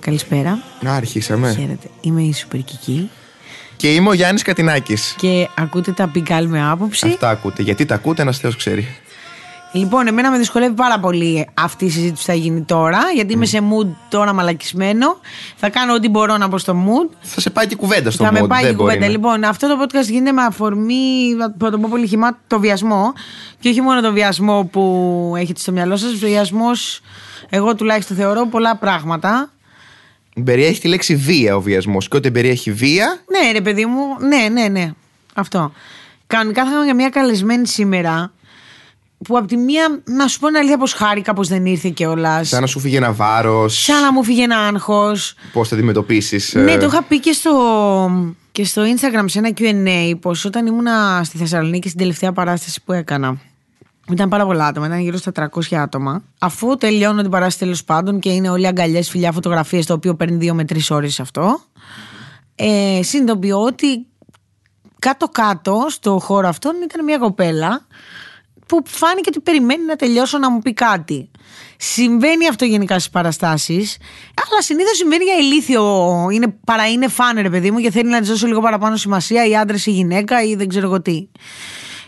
Καλησπέρα. Να, αρχίσαμε. Χαίρετε. Είμαι η Σούπερ Κική Και είμαι ο Γιάννης Κατινάκης. και ακούτε τα Big με άποψη. Αυτά ακούτε. Γιατί τα ακούτε, ένας Θεός ξέρει. Λοιπόν, εμένα με δυσκολεύει πάρα πολύ αυτή η συζήτηση που θα γίνει τώρα, γιατί είμαι σε mood τώρα μαλακισμένο. Θα κάνω ό,τι μπορώ να πω στο mood. Θα σε πάει και κουβέντα στο θα με mod, πάει δεν η μπορεί κουβέντα. να- Λοιπόν, αυτό το podcast γίνεται με αφορμή, θα το πω πολύ χυμά, το βιασμό. Και όχι μόνο το βιασμό που έχετε στο μυαλό σας. Βιασμός, εγώ τουλάχιστον θεωρώ πολλά πράγματα. Περιέχει τη λέξη βία ο βιασμός. Και ό,τι περιέχει βία. Ναι, ρε παιδί μου, ναι, ναι, ναι. Αυτό. Κανονικά θα είχαμε για μια καλεσμένη σήμερα. Που από τη μία, να σου πω την αλήθεια, πως χάρηκα πως δεν ήρθε κιόλας. Σαν να σου φύγει ένα βάρος. Σαν να μου φύγει ένα άγχος. Πώς θα αντιμετωπίσεις. Ναι, το είχα πει και στο, και στο Instagram σε ένα QA πως όταν ήμουνα στη Θεσσαλονίκη στην τελευταία παράσταση που έκανα. Ήταν πάρα πολλά άτομα, ήταν γύρω στα 300 άτομα. Αφού τελειώνω την παράσταση τέλος πάντων και είναι όλοι αγκαλιές, φιλιά, φωτογραφίες, το οποίο παίρνει δύο με τρεις ώρες αυτό. Ε, συνειδητοποιώ ότι κάτω-κάτω στο χώρο αυτόν ήταν μια κοπέλα που φάνηκε ότι περιμένει να τελειώσω να μου πει κάτι. Συμβαίνει αυτό γενικά στις παραστάσεις, αλλά συνήθως συμβαίνει για ηλίθιο. Είναι, παρά είναι φαν, ρε παιδί μου, και θέλει να της δώσω λίγο παραπάνω σημασία, ή άντρα ή γυναίκα, ή δεν ξέρω εγώ τι.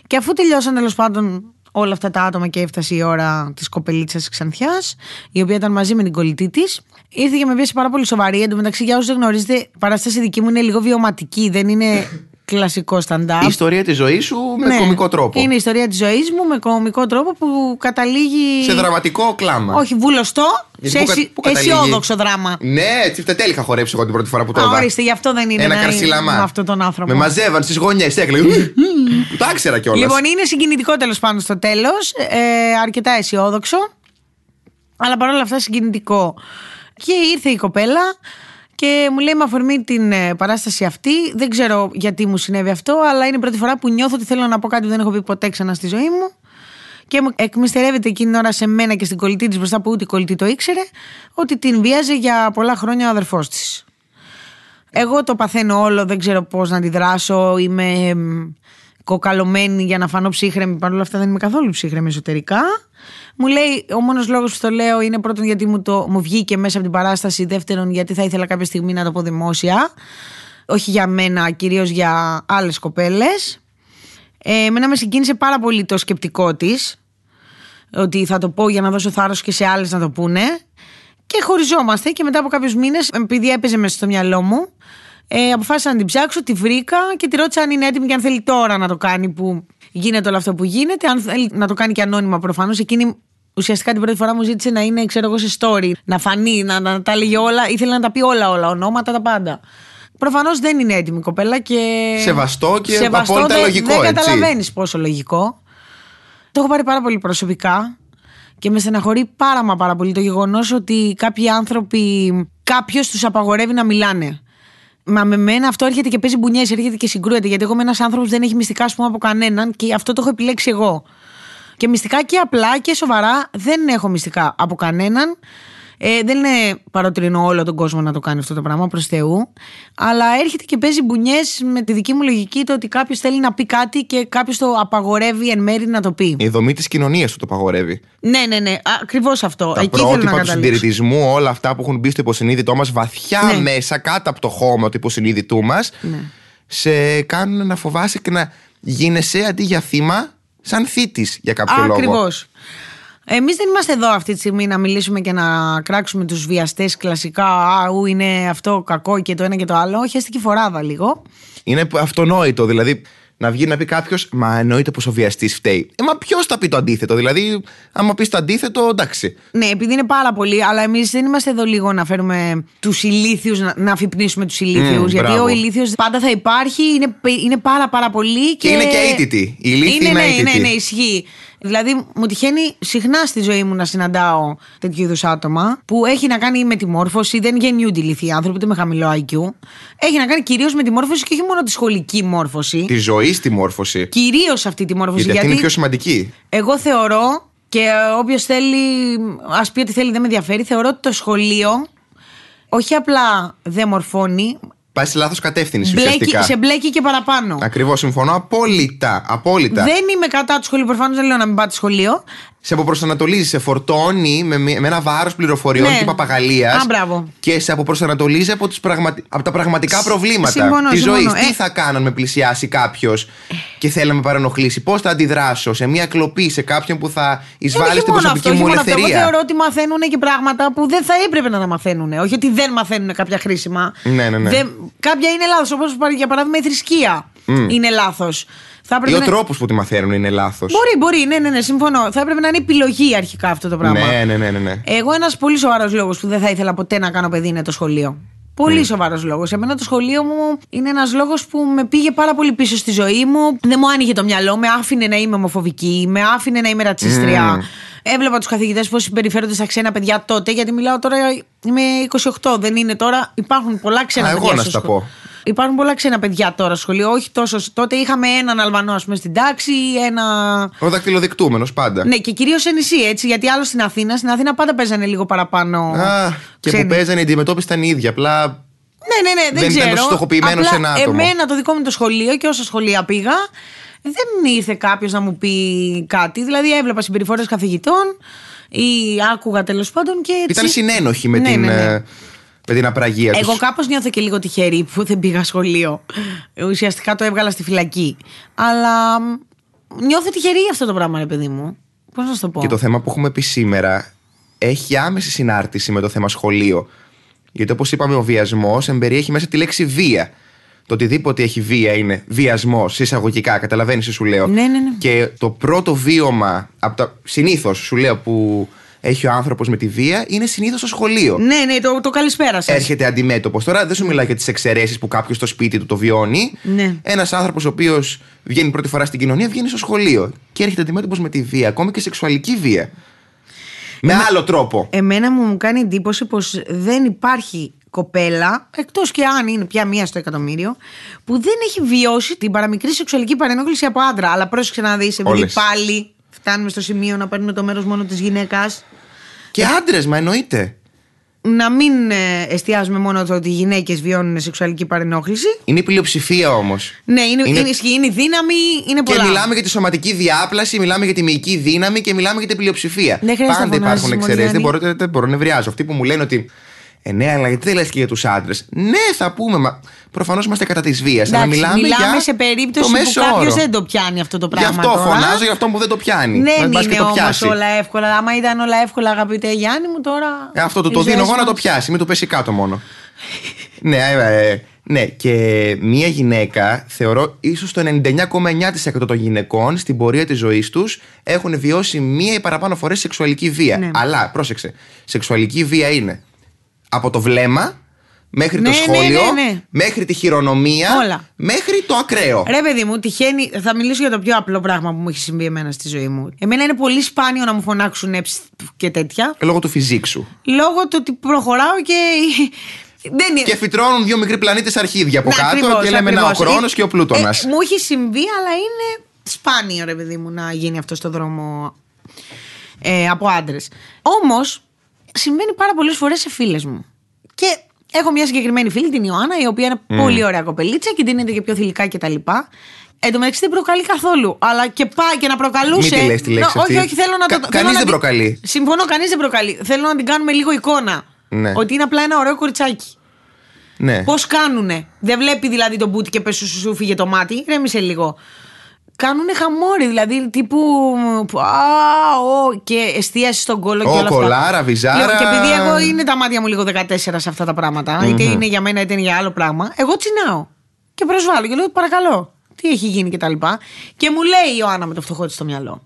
Και αφού τελειώσαν τέλος πάντων όλα αυτά τα άτομα και έφτασε η ώρα της κοπελίτσας της Ξανθιάς, η οποία ήταν μαζί με την κολλητή της, ήρθε και με πίεση πάρα πολύ σοβαρή. Εν τω μεταξύ, για όσους δεν γνωρίζετε, η παράσταση δική μου είναι λίγο βιωματική, δεν είναι κλασικό stand-up. Η ιστορία της ζωής σου με Ναι. κομικό τρόπο. Είναι η ιστορία της ζωής μου με κομικό τρόπο που καταλήγει. Σε δραματικό κλάμα. Όχι, βουλωστό, Γιατί σε πού κα- αισι- πού καταλήγει; αισιόδοξο δράμα. Ναι, τσιφτετέλη είχα χορέψει εγώ την πρώτη φορά που το Α, είδα. ορίστε, γι' αυτό δεν είναι Ένα να- καρσιλαμά. με αυτόν τον άνθρωπο. Με μαζεύαν στις γωνιές, έκλαιγε. Που τα ήξερα κιόλας. Λοιπόν, είναι συγκινητικό τέλος πάντων στο τέλος. Ε, αρκετά αισιόδοξο. Αλλά παρόλα αυτά συγκινητικό. Και ήρθε η κοπέλα και μου λέει με αφορμή την ε, παράσταση αυτή. Δεν ξέρω γιατί μου συνέβη αυτό, αλλά είναι η πρώτη φορά που νιώθω ότι θέλω να πω κάτι που δεν έχω πει ποτέ ξανά στη ζωή μου. Και μου εκμυστερεύεται εκείνη την ώρα σε μένα και στην κολλητή της μπροστά που ούτε η κολλητή το ήξερε, ότι την βίαζε για πολλά χρόνια ο αδερφός της. Εγώ το παθαίνω όλο, δεν ξέρω πώς να αντιδράσω. Είμαι εμ, κοκαλωμένη για να φανώ ψύχρεμη. Παρ' όλα αυτά δεν είμαι καθόλου ψύχρεμη εσωτερικά. Μου λέει, ο μόνος λόγος που το λέω είναι πρώτον γιατί μου, το, μου βγήκε μέσα από την παράσταση. Δεύτερον, γιατί θα ήθελα κάποια στιγμή να το πω δημόσια. Όχι για μένα, κυρίως για άλλες κοπέλες. Ε, εμένα με συγκίνησε πάρα πολύ το σκεπτικό της. Ότι θα το πω για να δώσω θάρρος και σε άλλες να το πούνε. Και χωριζόμαστε και μετά από κάποιους μήνες, επειδή έπαιζε μέσα στο μυαλό μου, ε, αποφάσισα να την ψάξω, τη βρήκα και τη ρώτησα αν είναι έτοιμη και αν θέλει τώρα να το κάνει που γίνεται όλο αυτό που γίνεται. Αν θέλει να το κάνει και ανώνυμα προφανώς. Εκείνη ουσιαστικά την πρώτη φορά μου ζήτησε να είναι, ξέρω εγώ, σε story, να φανεί, να, να τα έλεγε όλα. Ήθελε να τα πει όλα, όλα, ονόματα, τα πάντα. Προφανώς δεν είναι έτοιμη η κοπέλα και. Σεβαστό και Σεβαστό, απόλυτα δεν- λογικό, Δεν έτσι. καταλαβαίνεις πόσο λογικό. Το έχω πάρει πάρα πολύ προσωπικά και με στεναχωρεί πάρα μα πάρα πολύ το γεγονός ότι κάποιοι άνθρωποι, κάποιος τους απαγορεύει να μιλάνε. Μα με μένα αυτό έρχεται και παίζει μπουνιές, έρχεται και συγκρούεται. Γιατί εγώ είμαι ένας άνθρωπος που δεν έχει μυστικά, ας πούμε, από κανέναν και αυτό το έχω επιλέξει εγώ. Και μυστικά και απλά και σοβαρά δεν έχω μυστικά από κανέναν. Ε, δεν είναι παροτρινώ όλο τον κόσμο να το κάνει αυτό το πράγμα προς Θεού. Αλλά έρχεται και παίζει μπουνιές με τη δική μου λογική το ότι κάποιος θέλει να πει κάτι και κάποιος το απαγορεύει εν μέρη να το πει. Η δομή της κοινωνίας του το παγορεύει. Ναι, ναι, ναι. Ακριβώς αυτό. Τα Εκεί θέλω να πρότυπα του καταλήξω. συντηρητισμού, όλα αυτά που έχουν μπει στο υποσυνείδητό μας, βαθιά Ναι. μέσα, κάτω από το χώμα του υποσυνείδητού μας, σε κάνουν να φοβάσαι και να γίνεσαι αντί για θύμα, σαν θήτης για κάποιο λόγο. Ακριβώς. Εμείς δεν είμαστε εδώ αυτή τη στιγμή να μιλήσουμε και να κράξουμε τους βιαστές κλασικά. Α, ου, είναι αυτό κακό και το ένα και το άλλο. Όχι, έστει και φοράδα λίγο. Είναι αυτονόητο. Δηλαδή, να βγει να πει κάποιος, Μα εννοείται πως ο βιαστής φταίει. Ε, μα ποιος θα πει το αντίθετο. Δηλαδή, άμα πεις το αντίθετο, εντάξει. Ναι, επειδή είναι πάρα πολύ, αλλά εμείς δεν είμαστε εδώ λίγο να φέρουμε τους ηλίθιους, να, να αφυπνίσουμε τους ηλίθιους. Μμ, γιατί μπράβο. ο ηλίθιος πάντα θα υπάρχει, είναι, είναι πάρα πάρα πολύ. Και, Και είναι και αίτητοι. Οι ηλίθιοι είναι ναι, ναι, αίτητοι. ναι, ισχύει. Δηλαδή, μου τυχαίνει συχνά στη ζωή μου να συναντάω τέτοιου είδους άτομα που έχει να κάνει με τη μόρφωση. Δεν γεννιούνται ηλίθιοι άνθρωποι, ούτε με χαμηλό IQ. Έχει να κάνει κυρίως με τη μόρφωση και όχι μόνο τη σχολική μόρφωση. Τη ζωή στη μόρφωση. Κυρίως αυτή τη μόρφωση. Γιατί, αυτή είναι πιο σημαντική. Εγώ θεωρώ και όποιος θέλει, ας πει ότι θέλει, δεν με ενδιαφέρει. Θεωρώ ότι το σχολείο όχι απλά δεν μορφώνει, Πάει σε λάθος κατεύθυνση μπλέκει, ουσιαστικά. σε μπλέκει και παραπάνω. Ακριβώς, συμφωνώ απόλυτα. απόλυτα. Δεν είμαι κατά του σχολείου, προφανώς δεν λέω να μην πάτε σχολείο. Σε αποπροσανατολίζει, σε φορτώνει με, με ένα βάρος πληροφοριών Ναι. και παπαγαλία. Α, μπράβο. Και σε αποπροσανατολίζει από, τις πραγματι... από τα πραγματικά προβλήματα συμφωνώ, της ζωής. συμφωνώ. Τι Ε. θα κάνω αν με πλησιάσει κάποιος και θέλει να με παρενοχλήσει, πώς θα αντιδράσω σε μια κλοπή, σε κάποιον που θα Ε, εισβάλλει όχι στην μόνο προσωπική αυτό, όχι μου μόνο αυτό. Εγώ ελευθερία; θεωρώ ότι μαθαίνουν και πράγματα που δεν θα έπρεπε να τα μαθαίνουν. Όχι ότι δεν μαθαίνουν κάποια χρήσιμα. Ναι, ναι, ναι. Δεν- κάποια είναι λάθος. Όπως για παράδειγμα η θρησκεία είναι λάθος. Θα Ή έπρεπε ο να... τρόπος που τη μαθαίνουν είναι λάθος. Μπορεί, μπορεί, ναι, ναι, ναι, συμφωνώ. Θα έπρεπε να είναι επιλογή αρχικά αυτό το πράγμα. Ναι, ναι, ναι, ναι, ναι. Εγώ ένας πολύ σοβαρός λόγος που δεν θα ήθελα ποτέ να κάνω παιδί είναι το σχολείο. Πολύ Ναι. σοβαρός λόγος. Εμένα το σχολείο μου είναι ένας λόγος που με πήγε πάρα πολύ πίσω στη ζωή μου. Δεν μου άνοιγε το μυαλό, με άφηνε να είμαι ομοφοβική, με άφηνε να είμαι ρατσίστρια. Έβλεπα τους καθηγητές πώς συμπεριφέρονται στα ξένα παιδιά τότε, γιατί μιλάω τώρα. Είμαι 28, δεν είναι τώρα. Υπάρχουν πολλά ξένα Α, εγώ παιδιά. να στο στα σχολείο. πω. Υπάρχουν πολλά ξένα παιδιά τώρα στο σχολείο, όχι τόσο. Τότε είχαμε έναν Αλβανό, ας πούμε, στην τάξη, ένα. Ο δακτυλοδεικτούμενος πάντα. Ναι, και κυρίως σε νησί, έτσι. Γιατί άλλο στην Αθήνα. Στην Αθήνα πάντα παίζανε λίγο παραπάνω. Α, και ξένοι. που παίζανε η αντιμετώπιση ήταν η ίδια. Απλά Ναι, ναι, ναι, δεν, δεν ήταν ξέρω. τόσο στοχοποιημένος Απλά σε ένα άτομο. Εμένα το δικό μου το σχολείο και όσα σχολεία πήγα, δεν ήρθε κάποιος να μου πει κάτι. Δηλαδή έβλεπα συμπεριφορές καθηγητών ή άκουγα τέλος πάντων και έτσι. ήταν συνένοχοι με, Ναι, την, ναι, ναι. Ε, με την απραγία Εγώ τους. κάπως νιώθω και λίγο τυχερή που δεν πήγα σχολείο. Ουσιαστικά το έβγαλα στη φυλακή. Αλλά μ, νιώθω τυχερή για αυτό το πράγμα, ρε παιδί μου. Πώς να σου το πω; Και το θέμα που έχουμε πει σήμερα έχει άμεση συνάρτηση με το θέμα σχολείο. Γιατί όπως είπαμε, ο βιασμός εμπεριέχει μέσα τη λέξη βία. Το οτιδήποτε έχει βία είναι βιασμός, εισαγωγικά. Καταλαβαίνεις τι σου λέω. Ναι, ναι, ναι. Και το πρώτο βίωμα, από τα... συνήθως σου λέω, που έχει ο άνθρωπος με τη βία είναι συνήθως στο σχολείο. Ναι, ναι, το, το καλησπέρα σα. Έρχεται αντιμέτωπος. Τώρα δεν σου μιλάω για τις εξαιρέσεις που κάποιος στο σπίτι του το βιώνει. Ναι. Ένας άνθρωπος ο οποίος βγαίνει πρώτη φορά στην κοινωνία βγαίνει στο σχολείο και έρχεται αντιμέτωπος με τη βία, ακόμη και σεξουαλική βία. Με άλλο τρόπο. Εμένα μου, μου κάνει εντύπωση πως δεν υπάρχει κοπέλα, εκτός και αν είναι πια μία στο εκατομμύριο, που δεν έχει βιώσει την παραμικρή σεξουαλική παρενόχληση από άντρα. Αλλά πρόσεξε να δεις, επειδή Όλες. πάλι φτάνουμε στο σημείο να παίρνουμε το μέρος μόνο της γυναίκας, Και άντρες, μα εννοείται. να μην ε, εστιάζουμε μόνο το ότι οι γυναίκες βιώνουν σεξουαλική παρενόχληση. Είναι η πλειοψηφία όμως. Ναι, είναι, Είναι- είναι... ισχύει, είναι η δύναμη, είναι Και πολλά. μιλάμε για τη σωματική διάπλαση, μιλάμε για τη μυϊκή δύναμη και μιλάμε για την πλειοψηφία. Δεν χρειάζεται Πάντα να φωνάζεις, υπάρχουν εξαιρέσεις. Δεν Μωριάννη. μπορώ, δεν μπορώ να νευριάζω. Αυτοί που μου λένε ότι. Ε, ναι, αλλά γιατί δεν λες και για τους άντρες. Ναι, θα πούμε, μα προφανώς είμαστε κατά της βίας. Αλλά Εντάξει, μιλάμε, για σε περίπτωση το που μέσο κάποιος όρο. δεν το πιάνει αυτό το Γι' πράγμα. αυτό τώρα. φωνάζω για αυτό που δεν το πιάνει. Δεν Να πας και είναι το όμως πιάσει. όλα εύκολα. Άμα ήταν όλα εύκολα, αγαπητέ Γιάννη μου, τώρα. Ε, αυτό το, οι το δίνω ζωές εγώ να το μας- πιάσει, μην το πέσει κάτω μόνο. ναι, ε, ε, ναι, και μία γυναίκα, θεωρώ ίσως το 99,9% των γυναικών στην πορεία της ζωής τους έχουν βιώσει μία ή παραπάνω φορές σεξουαλική βία. Ναι. Αλλά πρόσεξε, σεξουαλική βία είναι από το βλέμμα μέχρι Ναι, το ναι, σχόλιο, ναι, ναι. μέχρι τη χειρονομία, Όλα. μέχρι το ακραίο. Ρε, παιδί μου, τυχαίνει. Θα μιλήσω για το πιο απλό πράγμα που μου έχει συμβεί εμένα στη ζωή μου. Εμένα είναι πολύ σπάνιο να μου φωνάξουν «Ε, ψ, και τέτοια. Λόγω του φυζίξου. Λόγω του ότι προχωράω και. Δεν είναι. Και φυτρώνουν δύο μικροί πλανήτες αρχίδια από Ναι, κάτω ακριβώς, και λέμε να ο ακριβώς. χρόνος Ε, και ο πλούτονας. ε, μου έχει συμβεί, αλλά είναι σπάνιο, ρε παιδί μου, να γίνει αυτό στο δρόμο ε, από άντρες. Όμως, συμβαίνει πάρα πολλές φορές σε φίλες μου. Και έχω μια συγκεκριμένη φίλη, την Ιωάννα, η οποία είναι πολύ ωραία κοπελίτσα και δίνεται και πιο θηλυκά κτλ. Εν τω μεταξύ δεν προκαλεί καθόλου. Αλλά και πάει και να προκαλούσε. Μην τη λες τη λέξη Νο, αυτή. Όχι, όχι, θέλω να Κα- το. κανείς θέλω να δεν την- προκαλεί. Συμφωνώ, κανείς δεν προκαλεί. Θέλω να την κάνουμε λίγο εικόνα. Ναι. Ότι είναι απλά ένα ωραίο κοριτσάκι. Ναι. Πώς κάνουνε; Δεν βλέπει δηλαδή τον μπούτι και πες σου, σου φύγε το μάτι. Ρέμισε λίγο. Κάνουνε χαμόρι, δηλαδή τύπου. που, Α, ο, και εστίασης στον κόλλο και Ω, όλα αυτά. κολάρα, βυζάρα. Λοιπόν, και επειδή εγώ είναι τα μάτια μου λίγο 14 σε αυτά τα πράγματα, είτε είναι για μένα είτε είναι για άλλο πράγμα, εγώ τσινάω. Και προσβάλλω και λέω παρακαλώ, τι έχει γίνει και τα λοιπά. Και μου λέει η Ιωάννα με το φτωχό της στο μυαλό.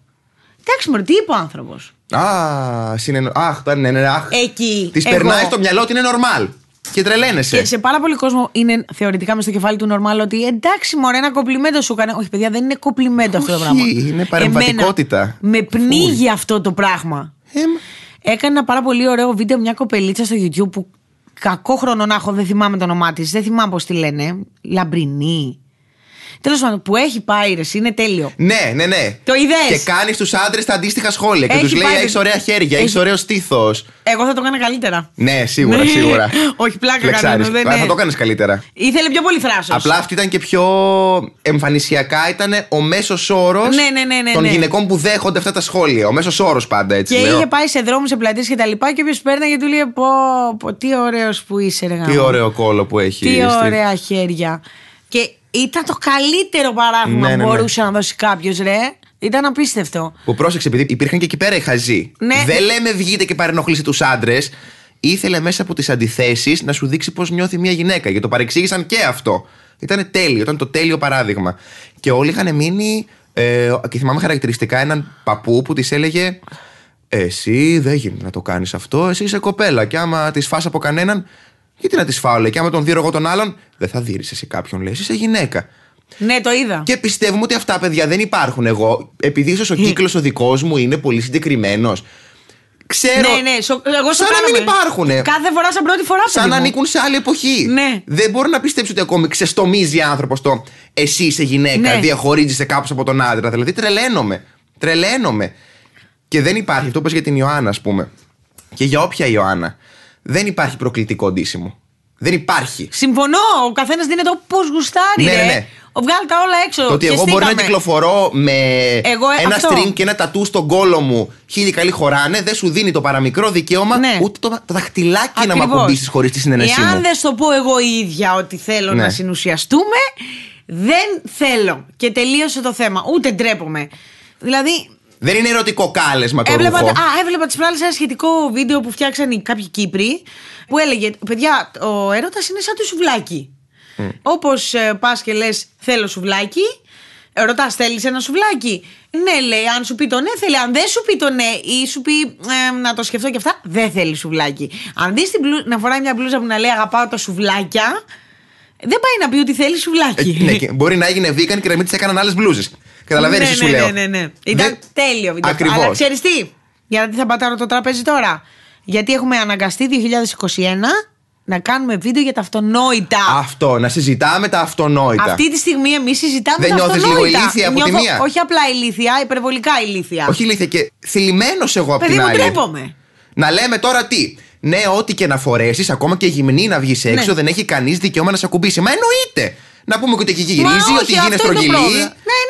Εντάξει, μωρέ, τι είπε ο άνθρωπος; Α, συνεννο... Αχ, ναι, ναι, ναι, αχ. Εκεί. Της εγώ. περνάει στο μυαλό ότι είναι normal. Και τρελαίνεσαι. Και σε πάρα πολύ κόσμο είναι θεωρητικά μες στο κεφάλι του νορμάλ ότι εντάξει, μωρέ, ένα κομπλιμέντο σου έκανε. Όχι, παιδιά, δεν είναι κομπλιμέντο αυτό το Όχι, πράγμα. είναι παρεμβατικότητα. Εμένα με πνίγει αυτό το πράγμα. Ε, μα- Έκανε ένα πάρα πολύ ωραίο βίντεο μια κοπελίτσα στο YouTube που κακό χρόνο να έχω, δεν θυμάμαι το όνομά της, δεν θυμάμαι πώς τη λένε. Λαμπρινή. Τέλος πάντων, που έχει πάει ρε, είναι τέλειο. Ναι, ναι, ναι. Το είδες; Και κάνει στους άντρες τα αντίστοιχα σχόλια. Και Έχει τους λέει: πάει- Έχεις ωραία χέρια, έχεις Έχει- ωραίο στήθος. Εγώ θα το έκανα καλύτερα. Ναι, σίγουρα, Ναι. σίγουρα. Όχι, πλάκα Φλεξάρεις. κάνω, δεν Α, Θα είναι. το κάνεις καλύτερα. Ήθελε πιο πολύ θράσος. Απλά αυτή ήταν και πιο εμφανισιακά ήταν ο μέσος όρος Ναι, ναι, ναι, ναι, των ναι. γυναικών που δέχονται αυτά τα σχόλια. Ο μέσος όρος πάντα έτσι. Και λέω. είχε πάει σε δρόμους, σε πλατείες και τα λοιπά. Και όποιος πέρναγε του λέει: Πω, πω τι ωραίος που είσαι, ρε Τι γάμο. ωραίο κόλλο που έχει. Τι στη- ωραία χέρια. Και ήταν το καλύτερο παράδειγμα Ναι, ναι, που ναι. μπορούσε να δώσει κάποιος, ρε. Ήταν απίστευτο. Που πρόσεξε, επειδή υπήρχαν και εκεί πέρα οι χαζοί. Ναι. Δεν λέμε βγείτε και παρενοχλήστε τους άντρες. Ήθελε μέσα από τις αντιθέσεις να σου δείξει πώς νιώθει μια γυναίκα. Γιατί το παρεξήγησαν και αυτό. Ήταν τέλειο, ήταν το τέλειο παράδειγμα. Και όλοι είχαν μείνει. Ε, και θυμάμαι χαρακτηριστικά έναν παππού που της έλεγε Εσύ δεν γίνεται να το κάνεις αυτό. Εσύ είσαι κοπέλα. Και άμα τη φας από κανέναν, γιατί να τη φάω, λέει. Και άμα τον δίνω εγώ τον άλλον, δεν θα δίνεις εσύ κάποιον, λέει. Εσύ είσαι γυναίκα. Ναι, το είδα. Και πιστεύουμε ότι αυτά παιδιά δεν υπάρχουν. Εγώ, επειδή ίσως ο κύκλος ο δικός μου είναι πολύ συγκεκριμένος. Ξέρω. Ναι, ναι, σο- εγώ σαν να μην υπάρχουν. Κάθε φορά σαν πρώτη φορά Σαν παιδί να μου. ανήκουν σε άλλη εποχή. Ναι. Δεν μπορώ να πιστέψω ότι ακόμη ξεστομίζει άνθρωπος το εσύ είσαι γυναίκα, Ναι. διαχωρίζεσαι κάπως από τον άντρα. Δηλαδή τρελαίνομαι. Τρελαίνομαι. Και δεν υπάρχει, αυτό που είπες για την Ιωάννα, ας πούμε. Και για όποια Ιωάννα. Δεν υπάρχει προκλητικό ντύσιμο. Δεν υπάρχει. Συμφωνώ, ο καθένας δίνεται όπως γουστάρει. Ναι, ρε. ναι, ναι. Ο, βγάλει τα όλα έξω. Το ότι εγώ μπορεί να Χεστήκαμε. κυκλοφορώ με Εγώ, ε, ένα αυτό. string και ένα τατού στον κόλο μου, χίλιοι καλοί χωράνε, δεν σου δίνει το παραμικρό δικαίωμα Ναι. ούτε το, το δαχτυλάκι να με Ακριβώς. ακουμπήσεις χωρίς τη συνένεσή Εάν μου. δεν στο πω εγώ η ίδια ότι θέλω Ναι. να συνουσιαστούμε, δεν θέλω. Και τελείωσε το θέμα. Ούτε ντρέπομαι. Δηλαδή, Δεν είναι ερωτικό κάλεσμα το έβλεπα, ρούχο. α, έβλεπα τις προάλλες ένα σχετικό βίντεο που φτιάξαν οι κάποιοι Κύπροι που έλεγε Παιδιά, ο έρωτας είναι σαν το σουβλάκι. Mm. Όπως πας και λες, θέλω σουβλάκι, ρωτάς, θέλεις ένα σουβλάκι; Ναι, λέει, αν σου πει το ναι, θέλει. Αν δεν σου πει το ναι, ή σου πει ε, να το σκεφτώ και αυτά, δεν θέλει σουβλάκι. Αν δεις να φοράει μια μπλούζα που να λέει Αγαπάω τα σουβλάκια, δεν πάει να πει ότι θέλει Ε, σουβλάκι. ναι, και μπορεί να έγινε vegan και να μην τις έκαναν άλλες μπλούζες. Καταλαβαίνεις ναι, τι σου ναι, λέω. Ναι, ναι, ναι. Ήταν Δεν- τέλειο βίντεο. αυτό. Ακριβώς. Αλλά ξέρεις τι, γιατί θα πατάρω το τραπέζι τώρα. Γιατί έχουμε αναγκαστεί 2021 να κάνουμε βίντεο για τα αυτονόητα. Αυτό, να συζητάμε τα αυτονόητα. Αυτή τη στιγμή εμείς συζητάμε Δεν τα νιώθεις αυτονόητα. λίγο ηλίθια από τη Νιώθω μία; Όχι απλά ηλίθια, υπερβολικά ηλίθια. Όχι ηλίθεια και θλιμμένο εγώ από Παιδί την μου, άλλη. ντρέπομαι. Να λέμε τώρα τι; Ναι, ό,τι και να φορέσεις, ακόμα και γυμνή να βγεις έξω, Ναι. δεν έχει κανείς δικαίωμα να σε ακουμπήσει. Μα εννοείται! Να πούμε ότι εκεί γυρίζει, Μα ότι όχι, γίνει αυτό είναι το στρογγυλή, πρόβλημα. Ναι,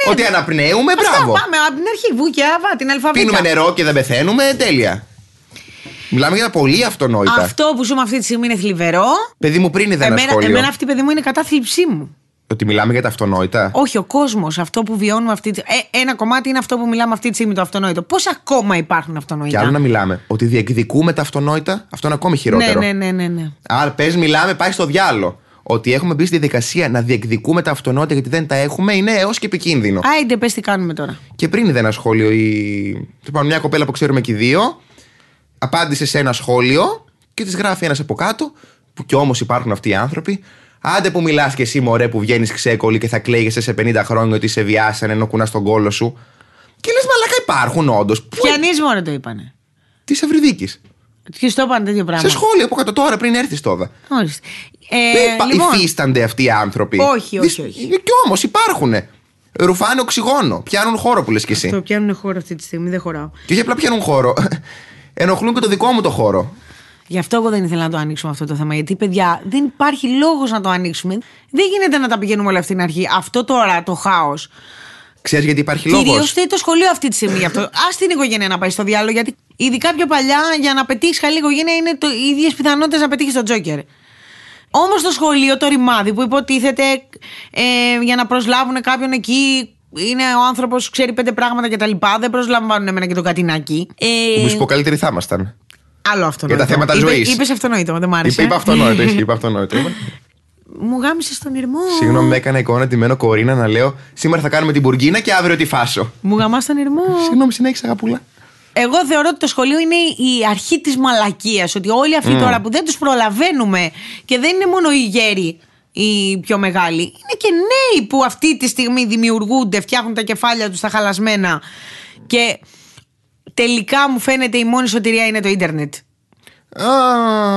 ναι. ότι αναπνέουμε. Αυτά, Μπράβο. Πάμε από την αρχή, βούκια, βά, την αλφαβήτα. Πίνουμε νερό και δεν πεθαίνουμε. Τέλεια. Μιλάμε για τα πολύ αυτονόητα. Αυτό που ζούμε αυτή τη στιγμή είναι θλιβερό. Παιδί μου, πριν είδα ένα Εμένα, σχόλιο. εμένα αυτή, παιδί μου, είναι κατάθλιψή μου. Ότι μιλάμε για τα αυτονόητα; Όχι, ο κόσμος, αυτό που βιώνουμε αυτή τη ε, Ένα κομμάτι είναι αυτό που μιλάμε αυτή τη στιγμή, το αυτονόητο. Πώς ακόμα υπάρχουν αυτονόητα; Και άλλο να μιλάμε. Ότι διεκδικούμε τα αυτονόητα, αυτό είναι ακόμη χειρότερο. Ναι, ναι, ναι, ναι, ναι. Άρα πες, μιλάμε, πάει στο διάλογο. Ότι έχουμε μπει στη διαδικασία να διεκδικούμε τα αυτονόητα γιατί δεν τα έχουμε είναι έως και επικίνδυνο. Άιντε, πες τι κάνουμε τώρα. Και πριν είδα ένα σχόλιο, η... λοιπόν, μια κοπέλα που ξέρουμε και οι δύο, απάντησε σε ένα σχόλιο και της γράφει ένας από κάτω, που κι όμως υπάρχουν αυτοί οι άνθρωποι. Άντε που μιλάς και εσύ, μωρέ, που βγαίνεις ξέκολλη και θα κλαίγεσαι σε 50 χρόνια ότι σε βιάσανε ενώ κουνάς τον κόλο σου. Και λες, μαλάκα υπάρχουν όντως. Πιανεί μόνο το είπανε. Της Ευρυδίκης. Ποιο το είπαν τέτοιο πράγμα. Σε σχόλιο από κάτω τώρα πριν έρθεις τώρα. Ορίστε. Ε, Δεν υπα- λοιπόν, υφίστανται αυτοί οι άνθρωποι. Όχι, όχι, Δυσ- όχι. Κι όμως υπάρχουν. Ρουφάνε οξυγόνο. Πιάνουν χώρο που λες κι εσύ. το πιάνουν χώρο αυτή τη στιγμή, δεν χωράω. Και όχι απλά πιάνουν χώρο. Ενοχλούν και το δικό μου το χώρο. Γι' αυτό εγώ δεν ήθελα να το ανοίξουμε αυτό το θέμα. Γιατί, παιδιά, δεν υπάρχει λόγος να το ανοίξουμε. Δεν γίνεται να τα πηγαίνουμε όλα αυτή την αρχή. Αυτό τώρα το χάος. Ξέρεις γιατί υπάρχει λόγος; Κυρίω φταίει το σχολείο αυτή τη στιγμή γι' αυτό. Α την οικογένεια να πάει στο διάλογο. Γιατί ειδικά πιο παλιά για να πετύχεις καλή οικογένεια είναι το, οι ίδιες πιθανότητες να πετύχεις τον Τζόκερ. Όμως το σχολείο, το ρημάδι που υποτίθεται ε, για να προσλάβουν κάποιον εκεί. Είναι ο άνθρωπος, ξέρει πέντε πράγματα κτλ. Δεν προσλαμβάνουν εμένα και τον κατινάκι. Ε, Μου σου πω καλύτεροι θα ήμασταν. Άλλο αυτονόητο. Για τα θέματα Είπε- ζωής. Είπες αυτονόητο, δεν μ' άρεσε. Είπα, είπα αυτονόητο. ισχύει, Είπα αυτονόητο. Είπα. Μου γάμισε τον ηρμό. Συγγνώμη, με έκανα εικόνα τιμένο κορίνα να λέω σήμερα θα κάνουμε την μπουργκίνα και αύριο τη φάσο. Μου γαμά τον ηρμό. Συγγνώμη, συνέχισε αγαπούλα. Εγώ θεωρώ ότι το σχολείο είναι η αρχή της μαλακίας. Ότι όλοι αυτοί τώρα που δεν τους προλαβαίνουμε και δεν είναι μόνο οι γέροι οι πιο μεγάλοι, είναι και νέοι που αυτή τη στιγμή δημιουργούνται, φτιάχνουν τα κεφάλια τους στα χαλασμένα. Και τελικά μου φαίνεται η μόνη σωτηρία είναι το ίντερνετ. Α,